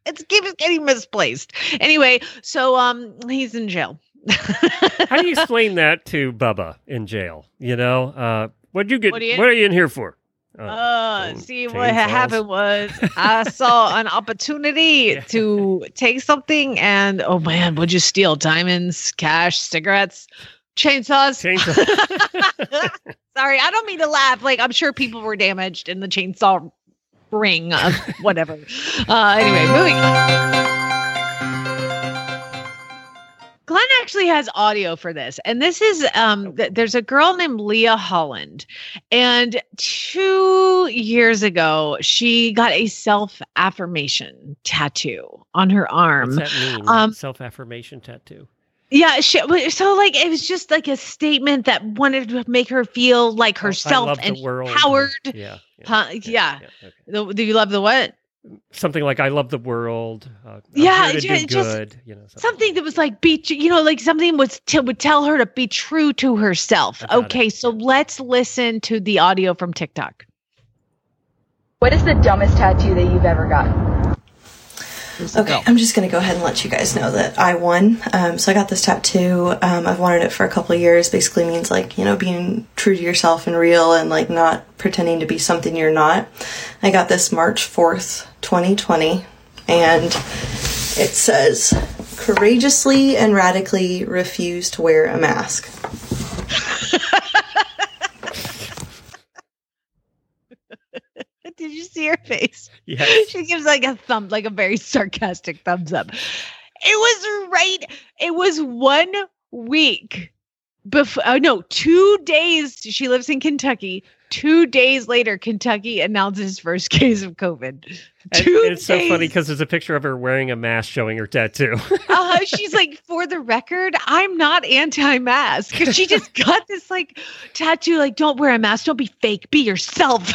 It's keeps getting misplaced. Anyway, so um, he's in jail. How do you explain that to Bubba in jail? You know, uh, what'd you get? What you- what are you in here for? Uh, Uh, see what happened was I saw an opportunity Yeah. to take something and oh man, would you steal diamonds, cash, cigarettes, chainsaws? Chainsaw. Sorry, I don't mean to laugh. Like I'm sure people were damaged in the chainsaw ring of whatever. uh anyway, moving. Glenn actually has audio for this. And this is um th- there's a girl named Leah Holland. And 2 years ago, she got a self-affirmation tattoo on her arm. What's that mean? Um, Self affirmation tattoo. Yeah, she, so like it was just like a statement that wanted to make her feel like Oh, herself and world. empowered. Yeah. Huh, yeah. okay. The- Do you love the what? Something like I love the world. Uh, I'm Yeah, here to ju- do just good. You know, Something that was like be, tr- you know, like something was t- would tell her to be true to herself. I got it, Okay, so yeah. let's listen to the audio from TikTok. What is the dumbest tattoo that you've ever gotten? Okay, I'm just gonna go ahead and let you guys know that I won. Um, so I got this tattoo. Um, I've wanted it for a couple of years. Basically means like you know being true to yourself and real, and like not pretending to be something you're not. I got this March 4th, 2020, and it says courageously and radically refuse to wear a mask. Did you see her face? Yes. she gives like a thumb, like a very sarcastic thumbs up. It was right. It was one week before. Oh no, two days. She lives in Kentucky. Two days later, Kentucky announces first case of COVID. Two and it's so funny because there's a picture of her wearing a mask showing her tattoo. uh, she's like, for the record, I'm not anti-mask. She just got this like tattoo, like, don't wear a mask, don't be fake, be yourself.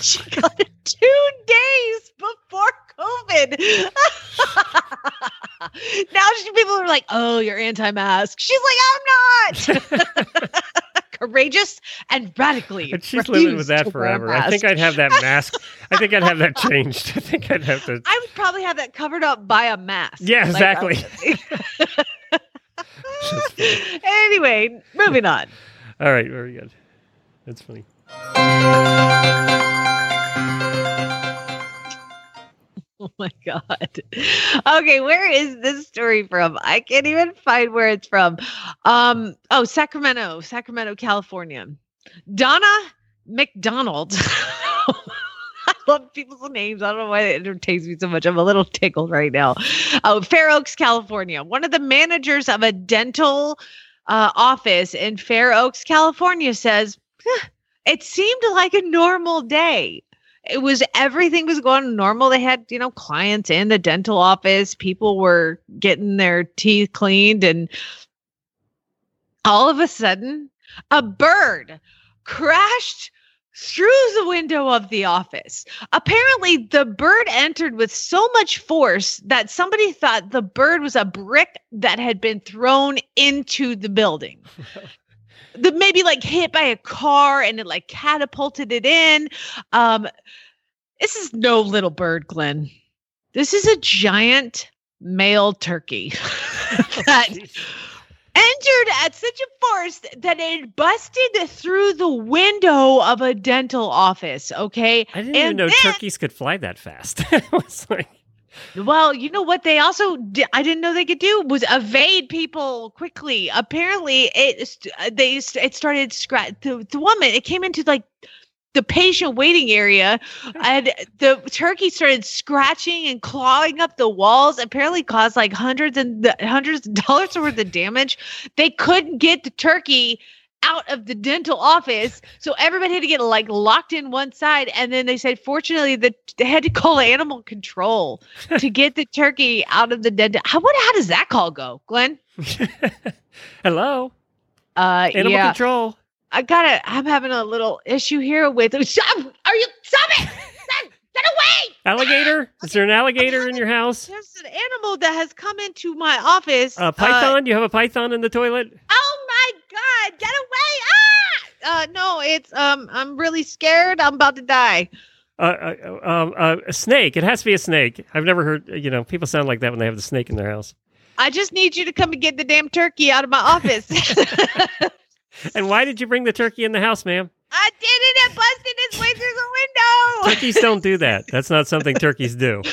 she got it two days before COVID. now she, people are like, oh, you're anti-mask. She's like, I'm not. Courageous and radically. and she's living with that to wear a forever. I think. I'd have that mask. I think I'd have that changed. I think I'd have to. I would probably have that covered up by a mask. Yeah, exactly. anyway, moving on. All right, very good. That's funny. Oh my god. Okay, where is this story from? I can't even find where it's from. Um oh, Sacramento, Sacramento, California. Donna McDonald. I love people's names. I don't know why it entertains me so much. I'm a little tickled right now. Oh, Fair Oaks, California. One of the managers of a dental uh, office in Fair Oaks, California says, "Huh, it seemed like a normal day it was everything was going normal. They had, you know, clients in the dental office, people were getting their teeth cleaned, and all of a sudden, a bird crashed through the window of the office. Apparently, the bird entered with so much force that somebody thought the bird was a brick that had been thrown into the building. the maybe like hit by a car and it like catapulted it in. Um, this is no little bird, Glenn. This is a giant male turkey that entered at such a force that it busted through the window of a dental office. Okay. I didn't And even know then- turkeys could fly that fast. I was like, Well, you know what they also di- I didn't know they could do was evade people quickly. Apparently, it uh, they it started scratch the, the woman. It came into like the patient waiting area, and the turkey started scratching and clawing up the walls. Apparently, caused like hundreds and hundreds of dollars worth of damage. They couldn't get the turkey out of the dental office. So everybody had to get like locked in one side. And then they said, fortunately, that they had to call animal control to get the turkey out of the dental. How, what, how does that call go, Glenn? hello, Uh, animal yeah, control. I gotta, I'm having a little issue here with, stop, are you, stop it, get away. Alligator? Is there an alligator in your house? There's an animal that has come into my office. A python? you have a python in the toilet? Oh god, get away! Ah! Uh no, it's um I'm really scared. I'm about to die. Uh, uh, um, uh, a snake. It has to be a snake. I've never heard. You know, people sound like that when they have the snake in their house. I just need you to come and get the damn turkey out of my office. And why did you bring the turkey in the house, ma'am? I did it and busted its way through the window. Turkeys don't do that. That's not something turkeys do.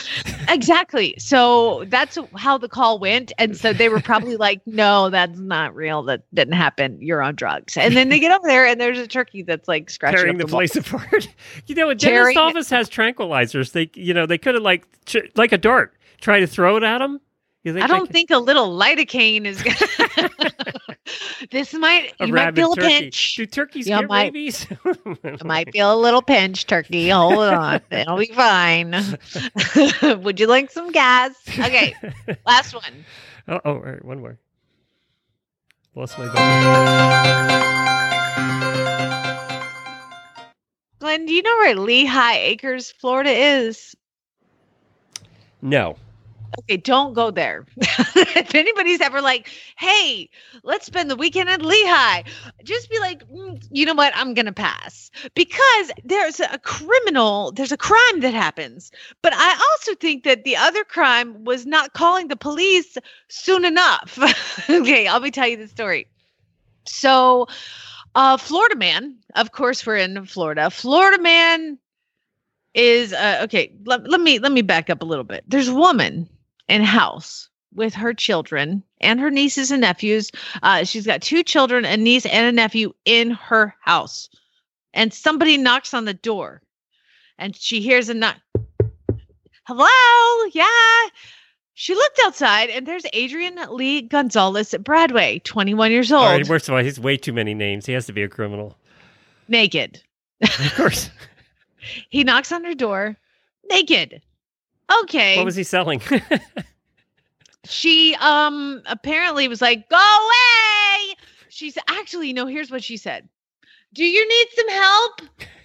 exactly. So that's how the call went. And so they were probably like, no, that's not real. That didn't happen. You're on drugs. And then they get over there and there's a turkey that's like scratching Tearing up the wall. place apart. you know, a Tearing dentist office has tranquilizers. They, you know, they could have like, ch- like a dart, try to throw it at them. I don't think a little lidocaine is gonna. this might a you might feel a pinch. Do turkeys You get might- rabies? Might feel a little pinch, turkey. Hold on, it'll be fine. Would you like some gas? Okay, last one. Oh, oh, all right, one more. Lost my button. Glenn, do you know where Lehigh Acres, Florida is? No. Okay, don't go there. if anybody's ever like, hey, let's spend the weekend at Lehigh, just be like, "Mm, you know what? I'm going to pass because there's a criminal, there's a crime that happens. But I also think that the other crime was not calling the police soon enough. okay, I'll be tell you the story. So, uh, Florida man, of course, we're in Florida. Florida man is uh, okay. Let, let me let me back up a little bit. There's a woman in house with her children and her nieces and nephews. Uh, she's got two children, a niece and a nephew in her house, and somebody knocks on the door, and she hears a knock. Hello, yeah. She looked outside, and there's Adrian Lee Gonzalez at Bradway, 21 years old, All right, first of all, he's way too many names. He has to be a criminal. naked. Of course. He knocks on her door, naked. Okay. what was he selling? she um apparently was like, "Go away." She's actually no. Here's what she said: Do you need some help?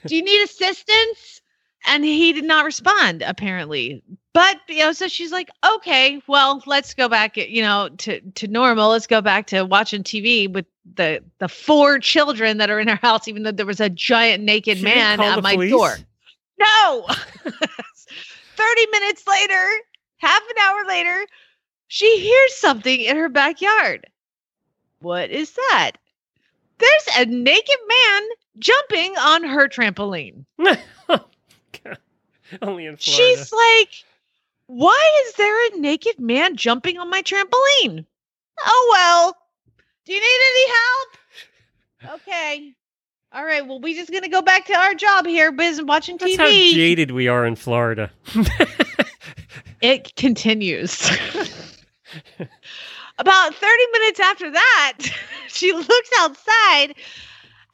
Do you need assistance? And he did not respond. Apparently, but you know, so she's like, "Okay, well, let's go back. You know, to to normal. Let's go back to watching TV with the the four children that are in our house, even though there was a giant naked She man at my police? door." No. 30 minutes later, half an hour later, she hears something in her backyard. What is that? There's a naked man jumping on her trampoline. Only in Florida. She's like, Why is there a naked man jumping on my trampoline? Oh, well. Do you need any help? Okay. All right. Well, we just going to go back to our job here, biz watching TV. That's TV. how jaded we are in Florida. it continues. About 30 minutes after that, she looks outside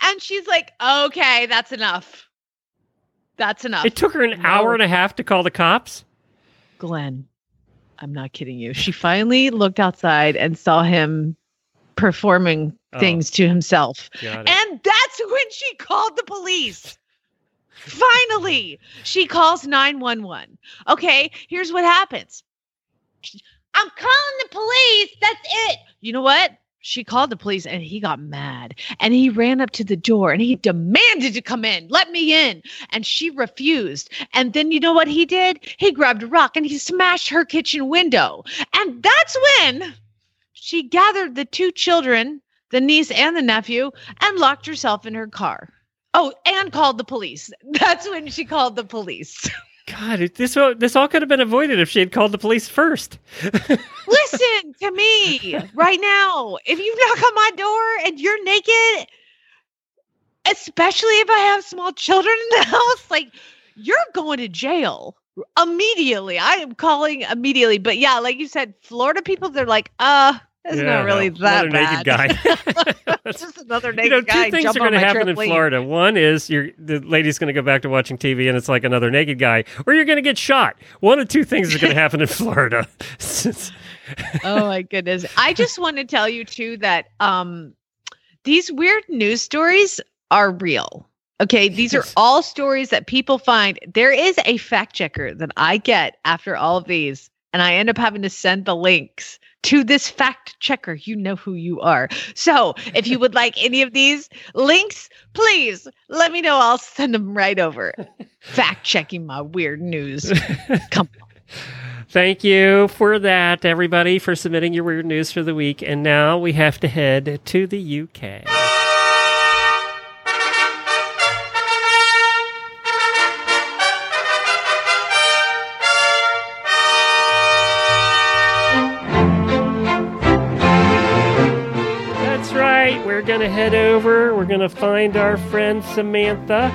and she's like, okay, that's enough. That's enough. it took her an hour and a half to call the cops. Glenn, I'm not kidding you. She finally looked outside and saw him performing Oh. things to himself. Got it. And that's when she called the police. Finally, she calls 911. Okay, here's what happens. I'm calling the police. That's it. You know what? She called the police and he got mad and he ran up to the door and he demanded to come in. Let me in. And she refused. And then you know what he did? He grabbed a rock and he smashed her kitchen window. And that's when she gathered the two children, the niece and the nephew, and locked herself in her car. Oh, and called the police. That's when she called the police. God, this all- this all could have been avoided if she had called the police first. Listen to me right now. If you knock on my door and you're naked, especially if I have small children in the house, like you're going to jail immediately. I am calling immediately. But yeah, like you said, Florida people, they're like, uh, it's Yeah, not really no, that another naked guy. Just another naked you know, two guy. things jump are going to happen in. Florida. One is you're, the lady's going to go back to watching TV and it's like another naked guy, or you're going to get shot. One of two things is going to happen in Florida. oh my goodness. I just want to tell you too that um these weird news stories are real. Okay, these are all stories that people find. There is a fact checker that I get after all of these, and I end up having to send the links to this fact checker. You know who you are. So if you would like any of these links, please let me know. I'll send them right over. Fact checking my weird news. Come on. Thank you for that, everybody, for submitting your weird news for the week. And now we have to head to the UK. Going to head over. We're going to find our friend Samantha.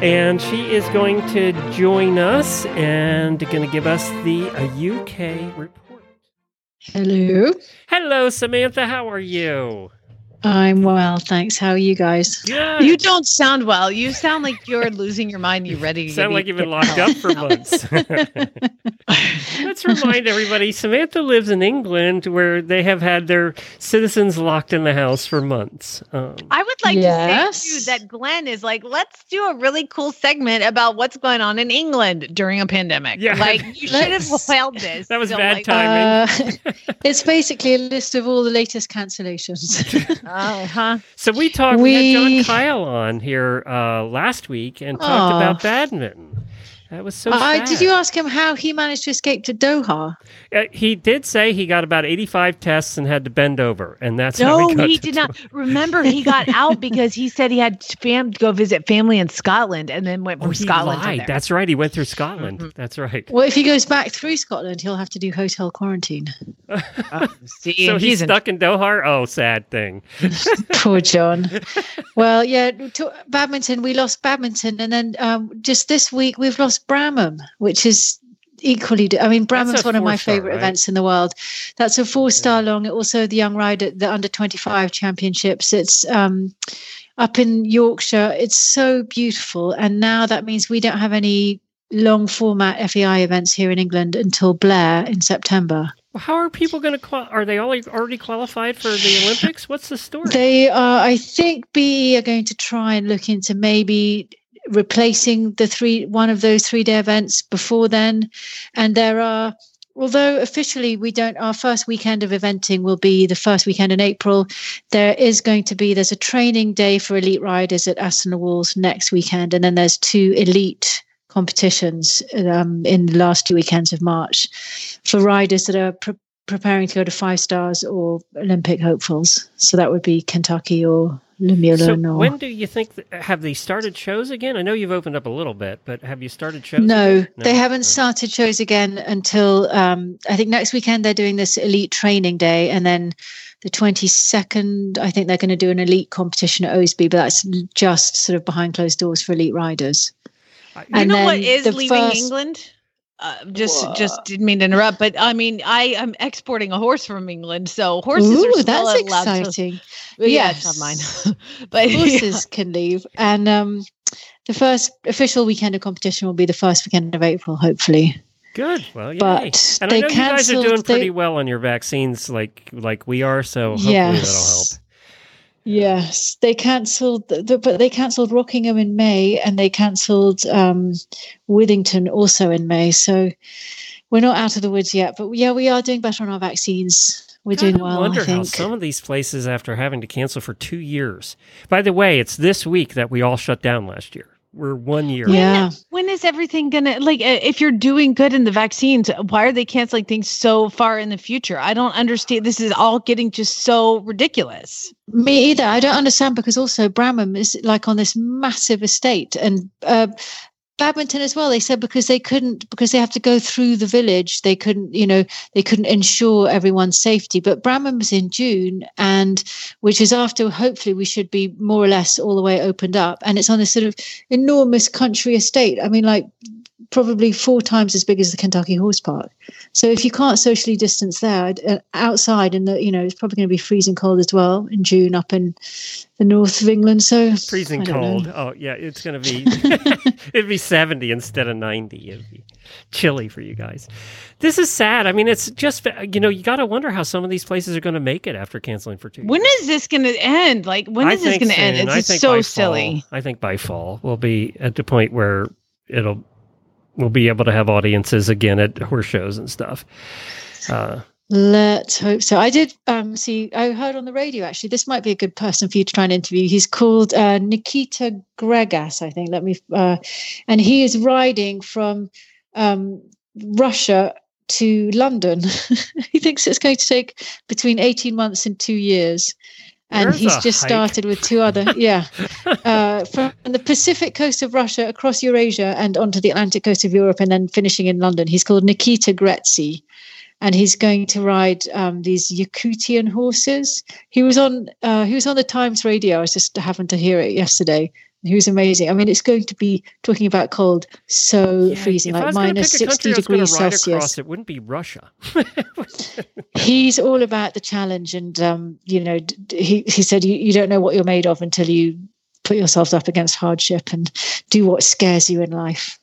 And she is going to join us and going to give us the UK report. Hello. Hello, Samantha. How are you? I'm well, thanks. How are you guys? Good. You don't sound well. You sound like you're losing your mind. You're ready to sound like you've been get locked up for months. Let's remind everybody Samantha lives in England where they have had their citizens locked in the house for months. Um, I would like Yes. to say too that Glenn is like, let's do a really cool segment about what's going on in England during a pandemic. Yeah. Like you should have Let's- held this. That was So, bad like, timing. Uh, it's basically a list of all the latest cancellations. Uh-huh. so we talked, we, had John Kyle on here uh, last week and talked Aw. about badminton. That was so uh, sad. did you ask him how he managed to escape to Doha? Uh, he did say he got about 85 tests and had to bend over, and that's how No, he got he to did not. Remember, he got out because he said he had fam to go visit family in Scotland and then went Oh, from he Scotland lied. to there. That's right. He went through Scotland. Mhm. That's right. Well, if he goes back through Scotland, he'll have to do hotel quarantine. See, So and he's, stuck in Doha. Oh, sad thing. Poor John. well, yeah, to, badminton, we lost badminton. And then um, just this week, we've lost Bramham, which is equally. I mean, Bramham's one of my favorite right? events in the world. That's a four star long. Also, the Young Rider, the under 25 championships. It's um, up in Yorkshire. It's so beautiful. And now that means we don't have any long format FEI events here in England until Blair in September. How are people going to? Qual- are they all already qualified for the Olympics? What's the story? They are, I think, BE are going to try and look into maybe replacing the three one of those three day events before then. And there are, although officially we don't, our first weekend of eventing will be the first weekend in April. There is going to be there's a training day for elite riders at Aston Walls next weekend, and then there's two elite competitions um, in the last two weekends of March for riders that are pre- preparing to go to five stars or Olympic hopefuls. So that would be Kentucky or so or when do you think th- have they started shows again? I know you've opened up a little bit, but have you started shows? no, again? they haven't started shows again until um, I think next weekend they're doing this elite training day, and then the twenty second I think they're going to do an elite competition at Oasby, but that's just sort of behind closed doors for elite riders. I- You and know what is leaving first- England? Uh, just just didn't mean to interrupt, but I mean I am exporting a horse from England, so horses Ooh, are still that's allowed to- exciting. But yeah, it's not Yes. mine. but horses can leave. And um, the first official weekend of competition will be the first weekend of April, hopefully. Good. Well, yay. But and I they know you guys are doing pretty they- well on your vaccines, like like we are. So hopefully Yes. that'll help. Yes, they cancelled, the, but they cancelled Rockingham in May, and they cancelled um, Withington also in May. So we're not out of the woods yet, but yeah, we are doing better on our vaccines. We're doing well. wonder I think. how some of these places, after having to cancel for two years. By the way, it's this week that we all shut down last year. We're one year. Yeah. When is everything gonna like? uh, If you're doing good in the vaccines, why are they canceling things so far in the future? I don't understand. This is all getting just so ridiculous. Me either. I don't understand because also Bramham is like on this massive estate and uh, Badminton as well. They said because they couldn't because they have to go through the village. They couldn't, you know, they couldn't ensure everyone's safety. But Bramham was in June, and which is after hopefully we should be more or less all the way opened up, and it's on this sort of enormous country estate. I mean, like probably four times as big as the Kentucky Horse Park. So if you can't socially distance there, uh, outside in the, you know, it's probably going to be freezing cold as well in June up in the north of England. So Freezing I don't know. cold. Oh, yeah. It's going to be, it'd be 70 instead of 90. It'd be chilly for you guys. This is sad. I mean, it's just, you know, you got to wonder how some of these places are going to make it after canceling for two When is this going to end? Like, when I is this going to end? It's just so silly. Fall, I think by fall we'll be at the point where it'll we'll be able to have audiences again at horse shows and stuff. Uh, Let's hope so. I did um, see, I heard on the radio actually, this might be a good person for you to try and interview. He's called uh, Nikita Gregas, I think. Let me, uh, and he is riding from um, Russia to London. he thinks it's going to take between 18 months and two years. And There's he's just hike. started with two other, yeah, uh, from the Pacific coast of Russia across Eurasia and onto the Atlantic coast of Europe, and then finishing in London. He's called Nikita Gretzi and he's going to ride um, these Yakutian horses. He was on uh, he was on the Times radio. I just happened to hear it yesterday. He was amazing. I mean, it's going to be talking about cold, so freezing, like minus sixty country I was degrees Celsius. Across, it wouldn't be Russia. He's all about the challenge, and um, you know, he he said you, you don't know what you're made of until you put yourself up against hardship and do what scares you in life.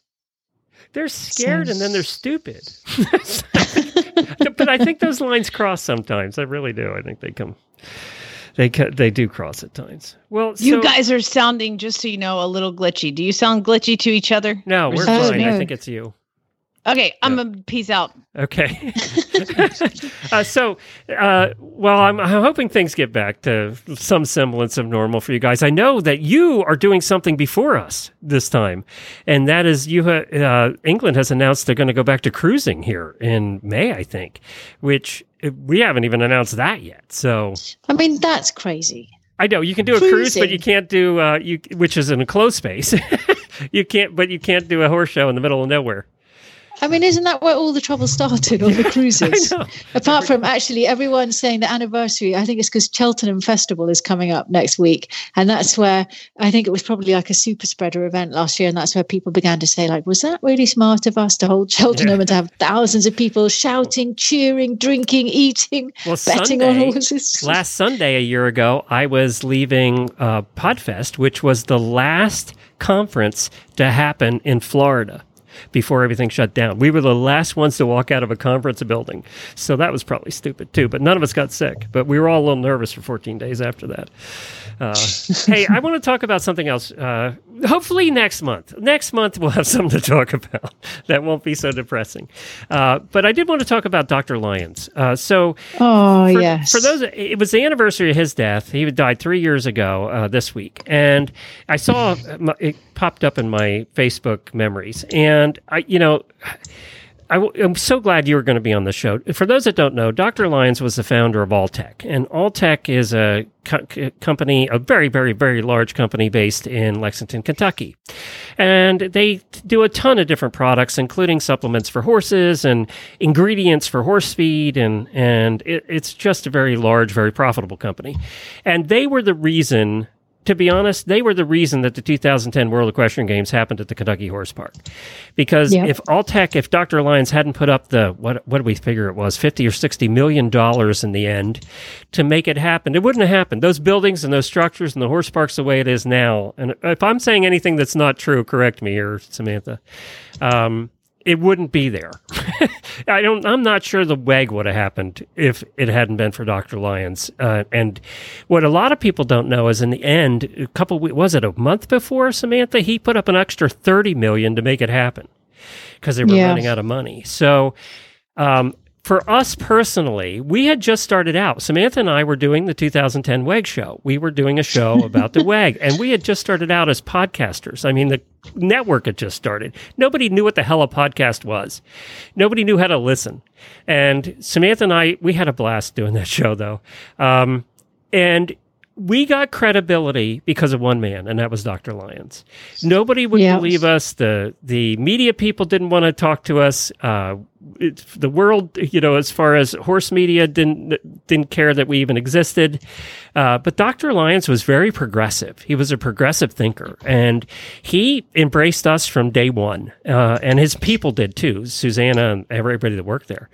They're scared and then they're stupid. but I think those lines cross sometimes. I really do. I think they come. They they do cross at times. Well, You so- guys are sounding, just so you know, a little glitchy. Do you sound glitchy to each other? No, we're fine. I think it's you. Okay, I'm gonna peace out. Okay. uh, so, uh, well, I'm, I'm hoping things get back to some semblance of normal for you guys. I know that you are doing something before us this time, and that is you. Ha- uh, England has announced they're going to go back to cruising here in May, I think, which uh, we haven't even announced that yet. So. I mean, that's crazy. I know you can do a cruise, but you can't do uh, you, which is in a closed space. you can't, but you can't do a horse show in the middle of nowhere. I mean, isn't that where all the trouble started on the cruises? Apart from actually everyone saying the anniversary, I think it's because Cheltenham Festival is coming up next week. And that's where I think it was probably like a super spreader event last year. And that's where people began to say, like, was that really smart of us to hold Cheltenham Yeah. and to have thousands of people shouting, cheering, drinking, eating, Well, betting on horses? Last Sunday, a year ago, I was leaving uh, Podfest, which was the last conference to happen in Florida before everything shut down. We were the last ones to walk out of a conference building. So that was probably stupid too, but none of us got sick. But we were all a little nervous for 14 days after that. Uh, hey, I want to talk about something else. Uh, hopefully next month. Next month we'll have something to talk about that won't be so depressing. Uh, but I did want to talk about Dr. Lyons. Uh, so Oh, for, yes. For those, it was the anniversary of his death. He died three years ago uh, this week, and I saw it popped up in my Facebook memories, and I, you know. I I'm so glad you were going to be on the show. For those that don't know, Dr. Lyons was the founder of Alltech, and Alltech is a co- company, a very, very, very large company based in Lexington, Kentucky. And they do a ton of different products, including supplements for horses and ingredients for horse feed, and and it, it's just a very large, very profitable company. And they were the reason to be honest, they were the reason that the 2010 World Equestrian Games happened at the Kentucky Horse Park. Because Yeah. if Alltech, if Dr. Lyons hadn't put up the what what did we figure it was 50 or 60 million dollars in the end to make it happen, it wouldn't have happened. Those buildings and those structures and the horse parks the way it is now. And if I'm saying anything that's not true, correct me here, Samantha. Um, it wouldn't be there. I don't. I'm not sure the WEG would have happened if it hadn't been for Dr. Lyons. Uh, and what a lot of people don't know is, in the end, a couple was it a month before Samantha, he put up an extra thirty million to make it happen because they were Yeah. running out of money. So. Um, for us personally, we had just started out. Samantha and I were doing the 2010 WEG show. We were doing a show about the WEG, and we had just started out as podcasters. I mean, the network had just started. Nobody knew what the hell a podcast was. Nobody knew how to listen. And Samantha and I, we had a blast doing that show, though. Um, and we got credibility because of one man, and that was Dr. Lyons. Nobody would Yeah. believe us. The the media people didn't want to talk to us. Uh, it, the world, you know, as far as horse media didn't didn't care that we even existed. Uh, but Dr. Lyons was very progressive. He was a progressive thinker, and he embraced us from day one. Uh, and his people did too, Susanna and everybody that worked there.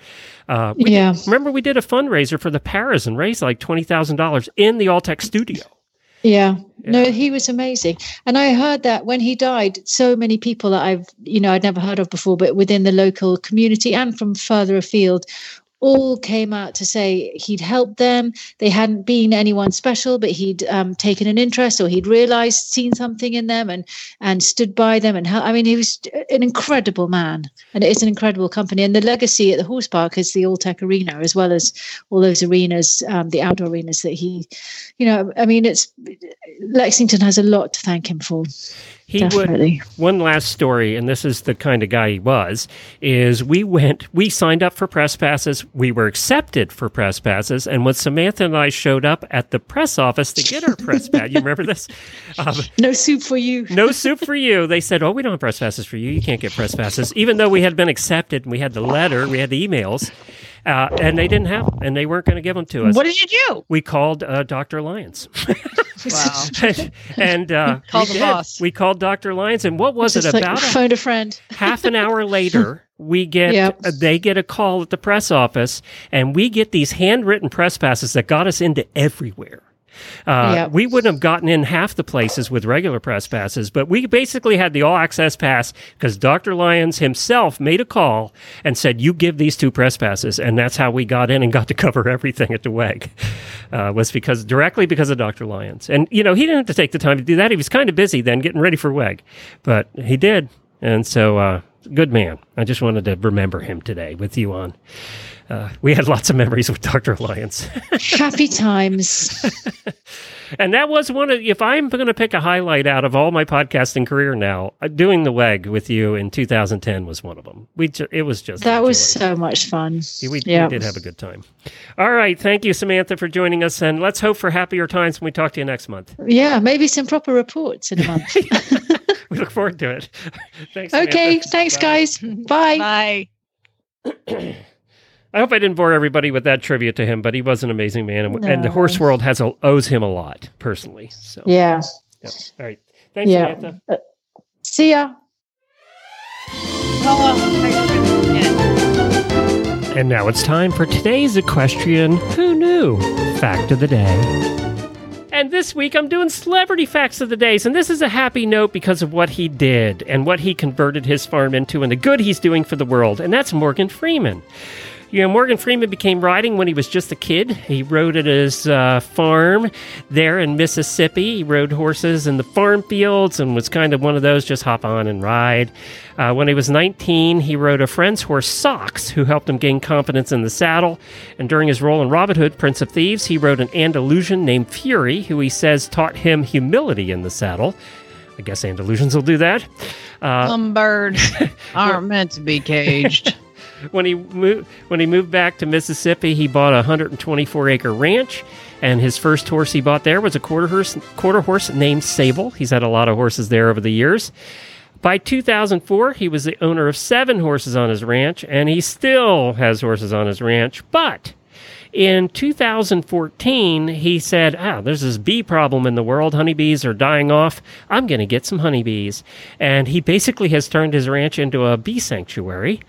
Uh, we did- Yeah. remember, we did a fundraiser for the Paras and raised like twenty thousand dollars in the Alltech studio. Yeah. No, he was amazing. And I heard that when he died, so many people that I've, you know, I'd never heard of before, but within the local community and from further afield, all came out to say he'd helped them. They hadn't been anyone special, but he'd um, taken an interest or he'd realized, seen something in them and and stood by them. And hel- I mean, he was an incredible man and it's an incredible company. And the legacy at the horse park is the Alltech Arena, as well as all those arenas, um, the outdoor arenas that he, you know, I mean, it's Lexington has a lot to thank him for. He Definitely. would. One last story, and this is the kind of guy he was. Is we went, we signed up for press passes, we were accepted for press passes, and when Samantha and I showed up at the press office to get our press pass, you remember this? Um, No soup for you. no soup for you. They said, "Oh, we don't have press passes for you. You can't get press passes." Even though we had been accepted, and we had the letter, we had the emails, uh, and they didn't have them, and they weren't going to give them to us. What did you do? we called uh, Dr. Lyons. Wow. and uh, Call we the did. boss. We called Dr. Lyons, and what was It's it like about? a- phone a friend. half an hour later, we get Yep. uh, they get a call at the press office, and we get these handwritten press passes that got us into everywhere. Uh, Yep. We wouldn't have gotten in half the places with regular press passes, but we basically had the all access pass because Dr. Lyons himself made a call and said, You give these two press passes. And that's how we got in and got to cover everything at the WEG, uh, was because directly because of Dr. Lyons. And, you know, he didn't have to take the time to do that. He was kind of busy then getting ready for WEG, but he did. And so, uh, good man. I just wanted to remember him today with you on. Uh, we had lots of memories with Dr. Lyons. Happy times. And that was one of, if I'm going to pick a highlight out of all my podcasting career now, uh, doing the WEG with you in 2010 was one of them. We, ju- it was just, That was so much fun. We, we did have a good time. All right. Thank you, Samantha, for joining us. And let's hope for happier times when we talk to you next month. Yeah, maybe some proper reports in a month. We look forward to it. Thanks. okay, Samantha. thanks, Bye. guys. Bye. Bye. I hope I didn't bore everybody with that trivia to him, but he was an amazing man. And, and the horse world has a, owes him a lot personally. So, Yeah. yeah. All right. Thanks, Yeah. Samantha. Uh, see ya. And now it's time for today's equestrian Who Knew Fact of the Day. And this week I'm doing celebrity facts of the days, and this is a happy note because of what he did and what he converted his farm into and the good he's doing for the world, and that's Morgan Freeman. You know, Morgan Freeman became riding when he was just a kid. He rode at his uh, farm there in Mississippi. He rode horses in the farm fields and was kind of one of those just hop on and ride. Uh, when he was 19, he rode a friend's horse, Socks, who helped him gain confidence in the saddle. And during his role in Robin Hood, Prince of Thieves, he rode an Andalusian named Fury, who he says taught him humility in the saddle. I guess Andalusians will do that. Uh, Some birds aren't meant to be caged. When he moved when he moved back to Mississippi, he bought a 124 acre ranch, and his first horse he bought there was a quarter horse quarter horse named Sable. He's had a lot of horses there over the years. By 2004, he was the owner of seven horses on his ranch, and he still has horses on his ranch. But In 2014, he said, Ah, there's this bee problem in the world. Honeybees are dying off. I'm going to get some honeybees. And he basically has turned his ranch into a bee sanctuary.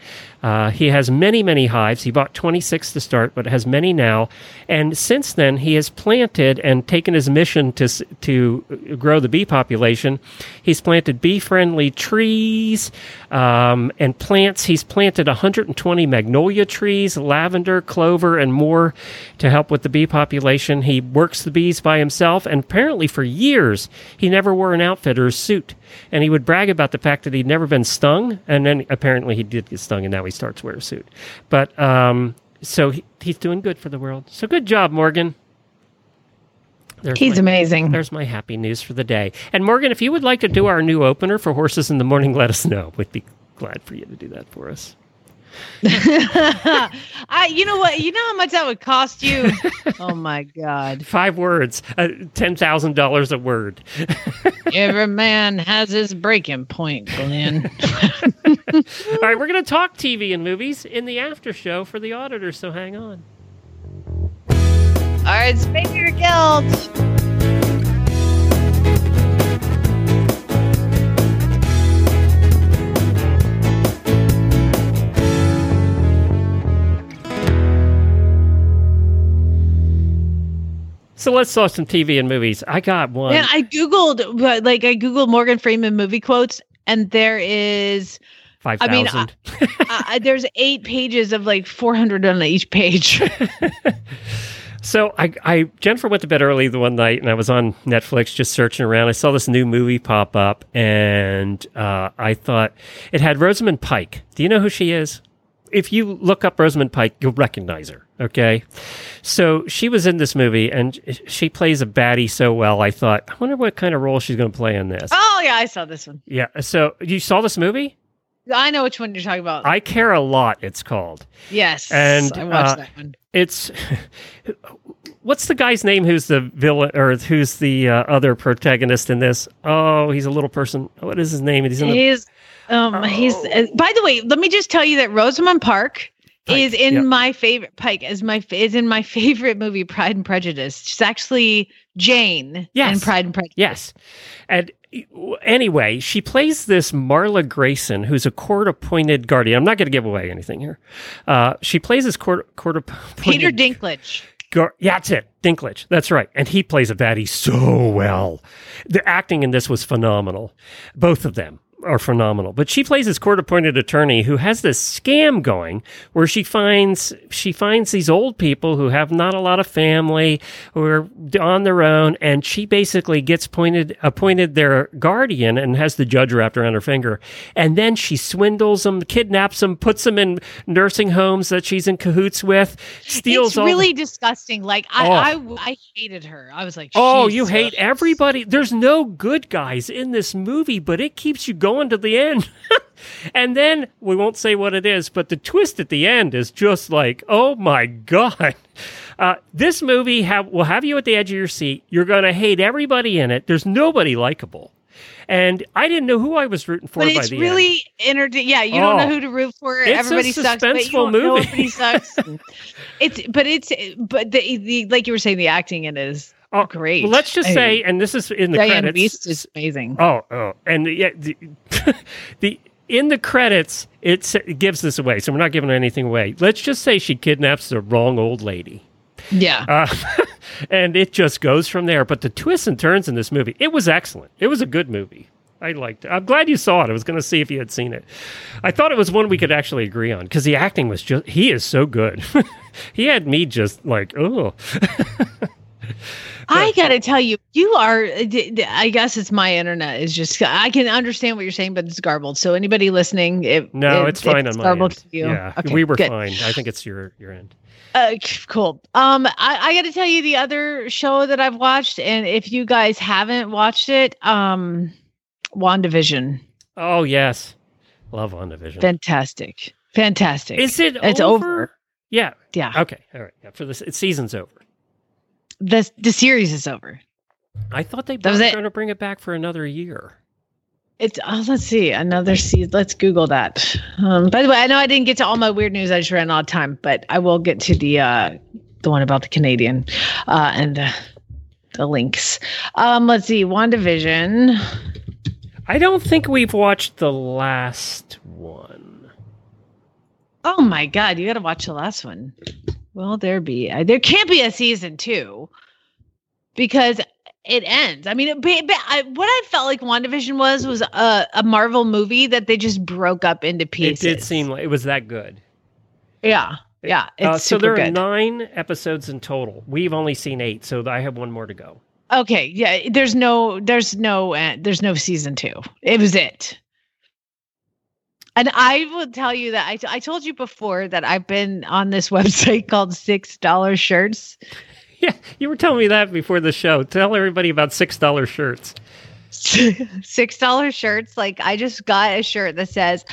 Uh, he has many, many hives. He bought 26 to start, but has many now. And since then, he has planted and taken his mission to to grow the bee population. He's planted bee-friendly trees um, and plants. He's planted 120 magnolia trees, lavender, clover, and more to help with the bee population. He works the bees by himself, and apparently for years he never wore an outfitter's suit. And he would brag about the fact that he'd never been stung, and then apparently he did get stung, and now he starts to wear a suit. But um, so he, he's doing good for the world. So good job, Morgan. There's He's my- amazing. There's my happy news for the day. And Morgan, if you would like to do our new opener for Horses in the Morning, let us know. We'd be glad for you to do that for us. I, you know what? You know how much that would cost you? oh my God. Five words, uh, $10,000 a word. Every man has his breaking point, Glenn. All right, we're going to talk TV and movies in the after show for the auditors, so hang on. All right, spin your guilt. So let's talk some TV and movies. I got one. Man, I googled, but like I googled Morgan Freeman movie quotes, and there is, Five I mean, thousand. uh, there's eight pages of like 400 on each page. So I, I Jennifer went to bed early the one night, and I was on Netflix just searching around. I saw this new movie pop up, and uh, I thought it had Rosamund Pike. Do you know who she is? If you look up Rosamund Pike, you'll recognize her. Okay, so she was in this movie, and she plays a baddie so well. I thought, I wonder what kind of role she's going to play in this. oh yeah, I saw this one. Yeah. So you saw this movie? I know which one you're talking about. I care a lot. It's called. yes, and, I watched uh, that one. it's what's the guy's name who's the villain or who's the uh, other protagonist in this oh he's a little person what is his name he's in the, He's, um, he's. Uh, by the way, let me just tell you that Rosamund Park. Pike, is in yep. my favorite Pike is my is in my favorite movie Pride and Prejudice. She's actually Jane Yes. in Pride and Prejudice. yes and anyway she plays this marla grayson who's a court appointed guardian i'm not going to give away anything here uh, she plays this court court appointed Peter Dinklage. Gar- yeah, that's it. Dinklage. That's right. And he plays a baddie so well. The acting in this was phenomenal. Both of them are phenomenal. But she plays this court appointed attorney who has this scam going where she finds she finds these old people who have not a lot of family, who are on their own, and she basically gets pointed appointed their guardian and has the judge wrapped around her finger. And then she swindles them, kidnaps them, puts them in nursing homes that she's in cahoots with, steals It's all really disgusting. Like I, Oh. I, I hated her. I was like, Oh, you hate everybody. There's no good guys in this movie, but it keeps you going to the end. and then we won't say what it is, but the twist at the end is just like, oh my god. Uh, this movie have, will have you at the edge of your seat. You're going to hate everybody in it. There's nobody likable. And I didn't know who I was rooting for But by it's the end. really entertaining. Yeah, you don't Oh. know who to root for. It's a Everybody sucks, but you suspenseful don't know movie. everybody sucks. it's but it's but the, the like you were saying, the acting in it is Oh, great. Well, let's just I- say, and this is in the Dianne credits. Wiest is amazing. Oh, oh, and yeah, the, the in the credits it, it gives this away, so we're not giving anything away. Let's just say she kidnaps the wrong old lady, Yeah. uh, and it just goes from there. But the twists and turns in this movie, it was excellent. It was a good movie. I liked it. I'm glad you saw it. I was going to see if you had seen it. I thought it was one we could actually agree on because the acting was just, he is so good. he had me just like, oh. I gotta tell you, you are. I guess it's my internet is just. I can understand what you're saying, but it's garbled. So anybody listening, it, No, it- it's fine it's on my garbled end. to you. Yeah, Okay, we were good. fine. I think it's your your end. Uh, cool. Um, I, I got to tell you the other show that I've watched, and if you guys haven't watched it, um, WandaVision, Oh yes, love WandaVision. fantastic, fantastic. Is it It's over? over. Yeah. Yeah, Okay. All right. Yeah. For this, it's season's over. The the series is over. I thought they were going to bring it back for another year. It's uh, let's see another season. Let's Google that. Um, by the way, I know I didn't get to all my weird news. I just ran out of time, but I will get to the uh, the one about the Canadian, uh, and uh, the links. Um, let's see, WandaVision. I don't think we've watched the last one. Oh my god, you got to watch the last one. Will there be? Uh, there can't be a season two because it ends. I mean, it, but, but I, what I felt like WandaVision was was a, a Marvel movie that they just broke up into pieces. It did seem like it was that good. Yeah, yeah. It's Uh, so there are good. nine episodes in total. We've only seen eight, so I have one more to go. Okay, yeah. There's no, there's no, uh, there's no season two. It was it. And I will tell you that I, I told you before that I've been on this website called Six Dollar Shirts. Yeah, you were telling me that before the show. Tell everybody about six dollar shirts. Six dollar shirts. Like I just got a shirt that says,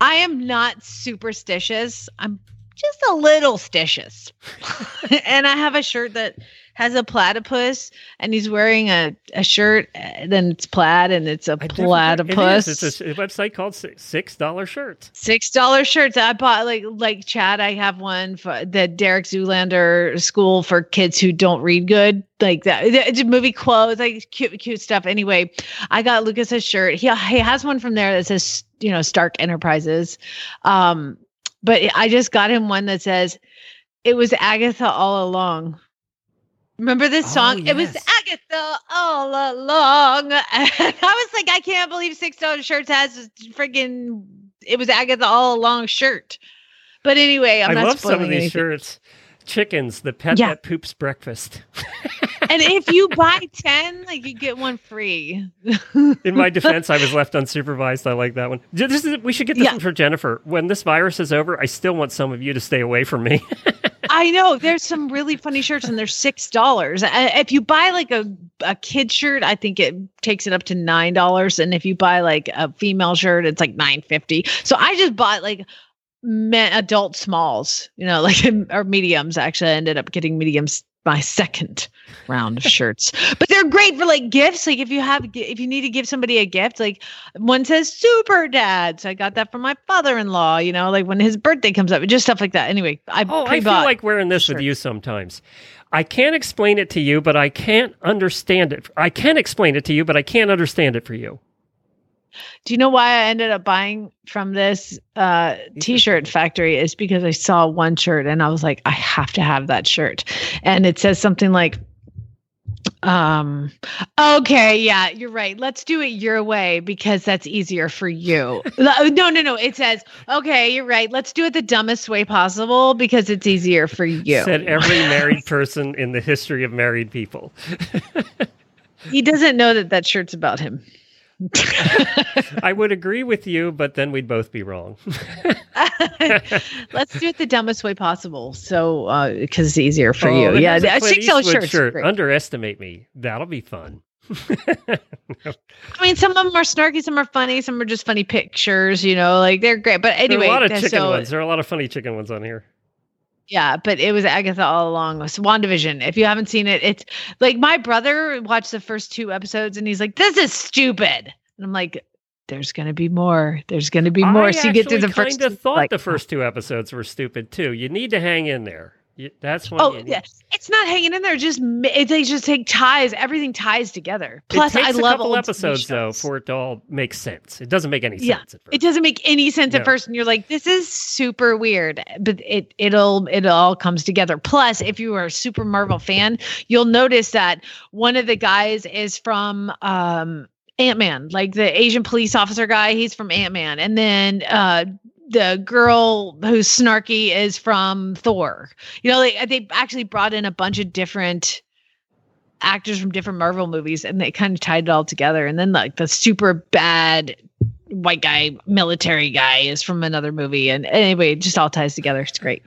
"I am not superstitious. I'm just a little stitious," and I have a shirt that has a platypus, and he's wearing a, a shirt. Then it's plaid, and it's a platypus. It's a, website called Six- Dollar Shirts. Six dollar shirts. I bought like like Chad. I have one for the Derek Zoolander School for kids who don't read good. Like that, it's a movie quotes, like cute cute stuff. Anyway, I got Lucas a shirt. He he has one from there that says you know Stark Enterprises. Um, but I just got him one that says it was Agatha all along. Remember this Oh, song? It was. Agatha all along. And I was like, I can't believe six dollar shirts has a freaking it was Agatha all along shirt. But anyway, I'm I not love some of these anything. shirts. Chickens, the pet Yeah. that poops breakfast. And if you buy ten, like you get one free. In my defense, I was left unsupervised. I like that one. This is, we should get this Yeah. one for Jennifer. When this virus is over, I still want some of you to stay away from me. I know there's some really funny shirts, and they're six dollars. Uh, if you buy like a a kid shirt, I think it takes it up to nine dollars, and if you buy like a female shirt, it's like nine fifty. So I just bought like men, adult smalls, you know, like or mediums. Actually, I ended up getting mediums my second round of shirts, but they're great for like gifts. Like if you have if you need to give somebody a gift, like one says super dad, so I got that from my father-in-law. You know, like when his birthday comes up, just stuff like that. Anyway, I Oh, I feel like wearing this with you sometimes. I can't explain it to you, but I can't understand it. I can explain it to you, but I can't understand it for you. Do you know why I ended up buying from this uh, t-shirt factory? Is because I saw one shirt and I was like, I have to have that shirt, and it says something like, um, okay, yeah, you're right. Let's do it your way because that's easier for you. no, no, no. It says, okay, you're right. Let's do it the dumbest way possible because it's easier for you. Said every married person in the history of married people. he doesn't know that that shirt's about him. I would agree with you, but then we'd both be wrong. Let's do it the dumbest way possible. So, uh, because it's easier for Oh, you. Yeah, a six dollar shirts. shirt. Underestimate me. That'll be fun. I mean, some of them are snarky, some are funny, some are just funny pictures. You know, like they're great. But anyway, there are a lot of chicken so ones. There are a lot of funny chicken ones on here. Yeah. But it was Agatha all along. Was WandaVision. If you haven't seen it, it's like my brother watched the first two episodes and he's like, "This is stupid," and I'm like. There's gonna be more. There's gonna be more. I so you get through the first. kind of thought like, the first two episodes were stupid too. You need to hang in there. You, that's what. Oh yeah, it's not hanging in there. Just it, they just take ties. Everything ties together. Plus, I a love couple old episodes though for it to all make sense. It doesn't make any Yeah, sense at first. it doesn't make any sense No. at first, and you're like, "This is super weird," but it it'll it all comes together. Plus, if you are a super Marvel fan, you'll notice that one of the guys is from um Ant Man, like the Asian police officer guy. He's from Ant Man, and then uh the girl who's snarky is from Thor. You know, they they actually brought in a bunch of different actors from different Marvel movies, and they kind of tied it all together. And then like the super bad white guy, military guy, is from another movie, and anyway, it just all ties together. It's great.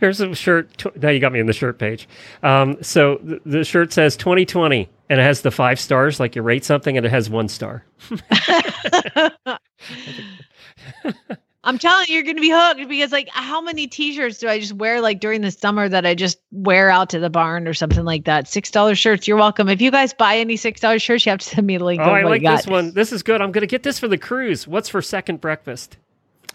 Here's a shirt. Now you got me in the shirt page. Um, so th- the shirt says 2020, and it has the five stars, like you rate something, and it has one star. I'm telling you, you're going to be hooked because, like, how many T-shirts do I just wear like during the summer that I just wear out to the barn or something like that? Six dollar shirts. You're welcome. If you guys buy any six dollar shirts, you have to send me a link. Oh, oh I like this one. This is good. I'm going to get this for the cruise. What's for second breakfast?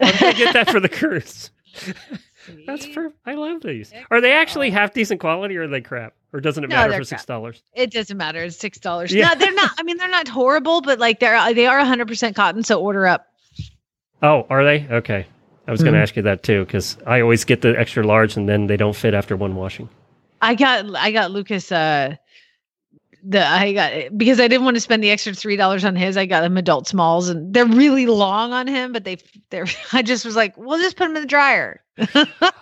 I'm going to get that for the cruise. That's for I love these. Are they actually half decent quality or are they crap? Or doesn't it No, matter for six dollars? It doesn't matter. It's six dollars. Yeah. No, they're not. I mean, they're not horrible, but like they're they are 100 percent cotton. So order up. Oh, are they? Okay. I was going to ask you that too because I always get the extra large and then they don't fit after one washing. I got I got Lucas uh the I got because I didn't want to spend the extra three dollars on his. I got him adult smalls, and they're really long on him. But they they're I just was like, we'll just put them in the dryer.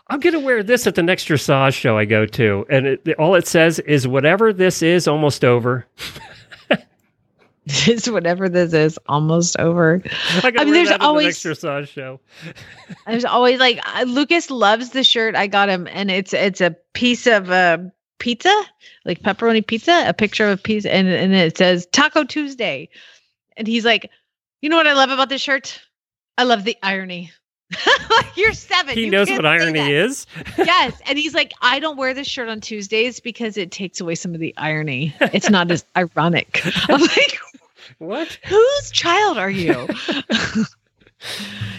I'm going to wear this at the next dressage show I go to, and it, all it says is whatever this is, almost over. It's whatever this is, almost over. I, I mean, there's always next show. there's always like uh, Lucas loves the shirt I got him, and it's it's a piece of uh, pizza, like pepperoni pizza, a picture of a pizza, and and it says Taco Tuesday, and he's like, you know what I love about this shirt? I love the irony. you're seven. He you knows what irony is. yes, and he's like, I don't wear this shirt on Tuesdays because it takes away some of the irony. It's not as ironic. I'm like, what? Whose child are you?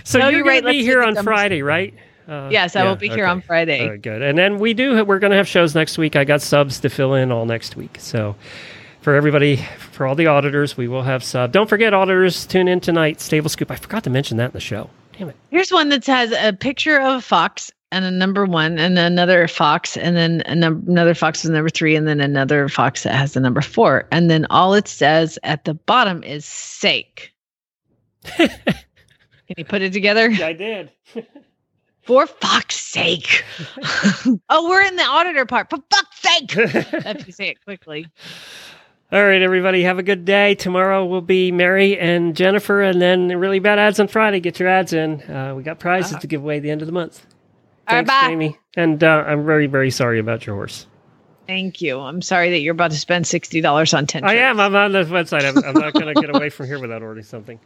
So No, you're, you're going right. to be here on dumbest- Friday, right? Uh, yes, I will be here on Friday. All right, good. And then we do. We're going to have shows next week. I got subs to fill in all next week. So for everybody, for all the auditors, we will have sub. Don't forget, auditors, tune in tonight. Stable Scoop. I forgot to mention that in the show. Damn it. Here's one that has a picture of a fox and a number one, and another fox, and then a num- another fox with number three, and then another fox that has the number four. And then all it says at the bottom is sake. Can you put it together? Yeah, I did. For fuck's sake. oh, we're in the auditor part. For fuck's sake. if you say it quickly. All right, everybody, have a good day. Tomorrow will be Mary and Jennifer, and then really bad ads on Friday. Get your ads in. Uh, we got prizes to give away at the end of the month. All right, Thanks, bye. Jamie. And uh, I'm very, very sorry about your horse. Thank you. I'm sorry that you're about to spend $60 on 10 I am. I'm on the website. I'm, I'm not going to get away from here without ordering something.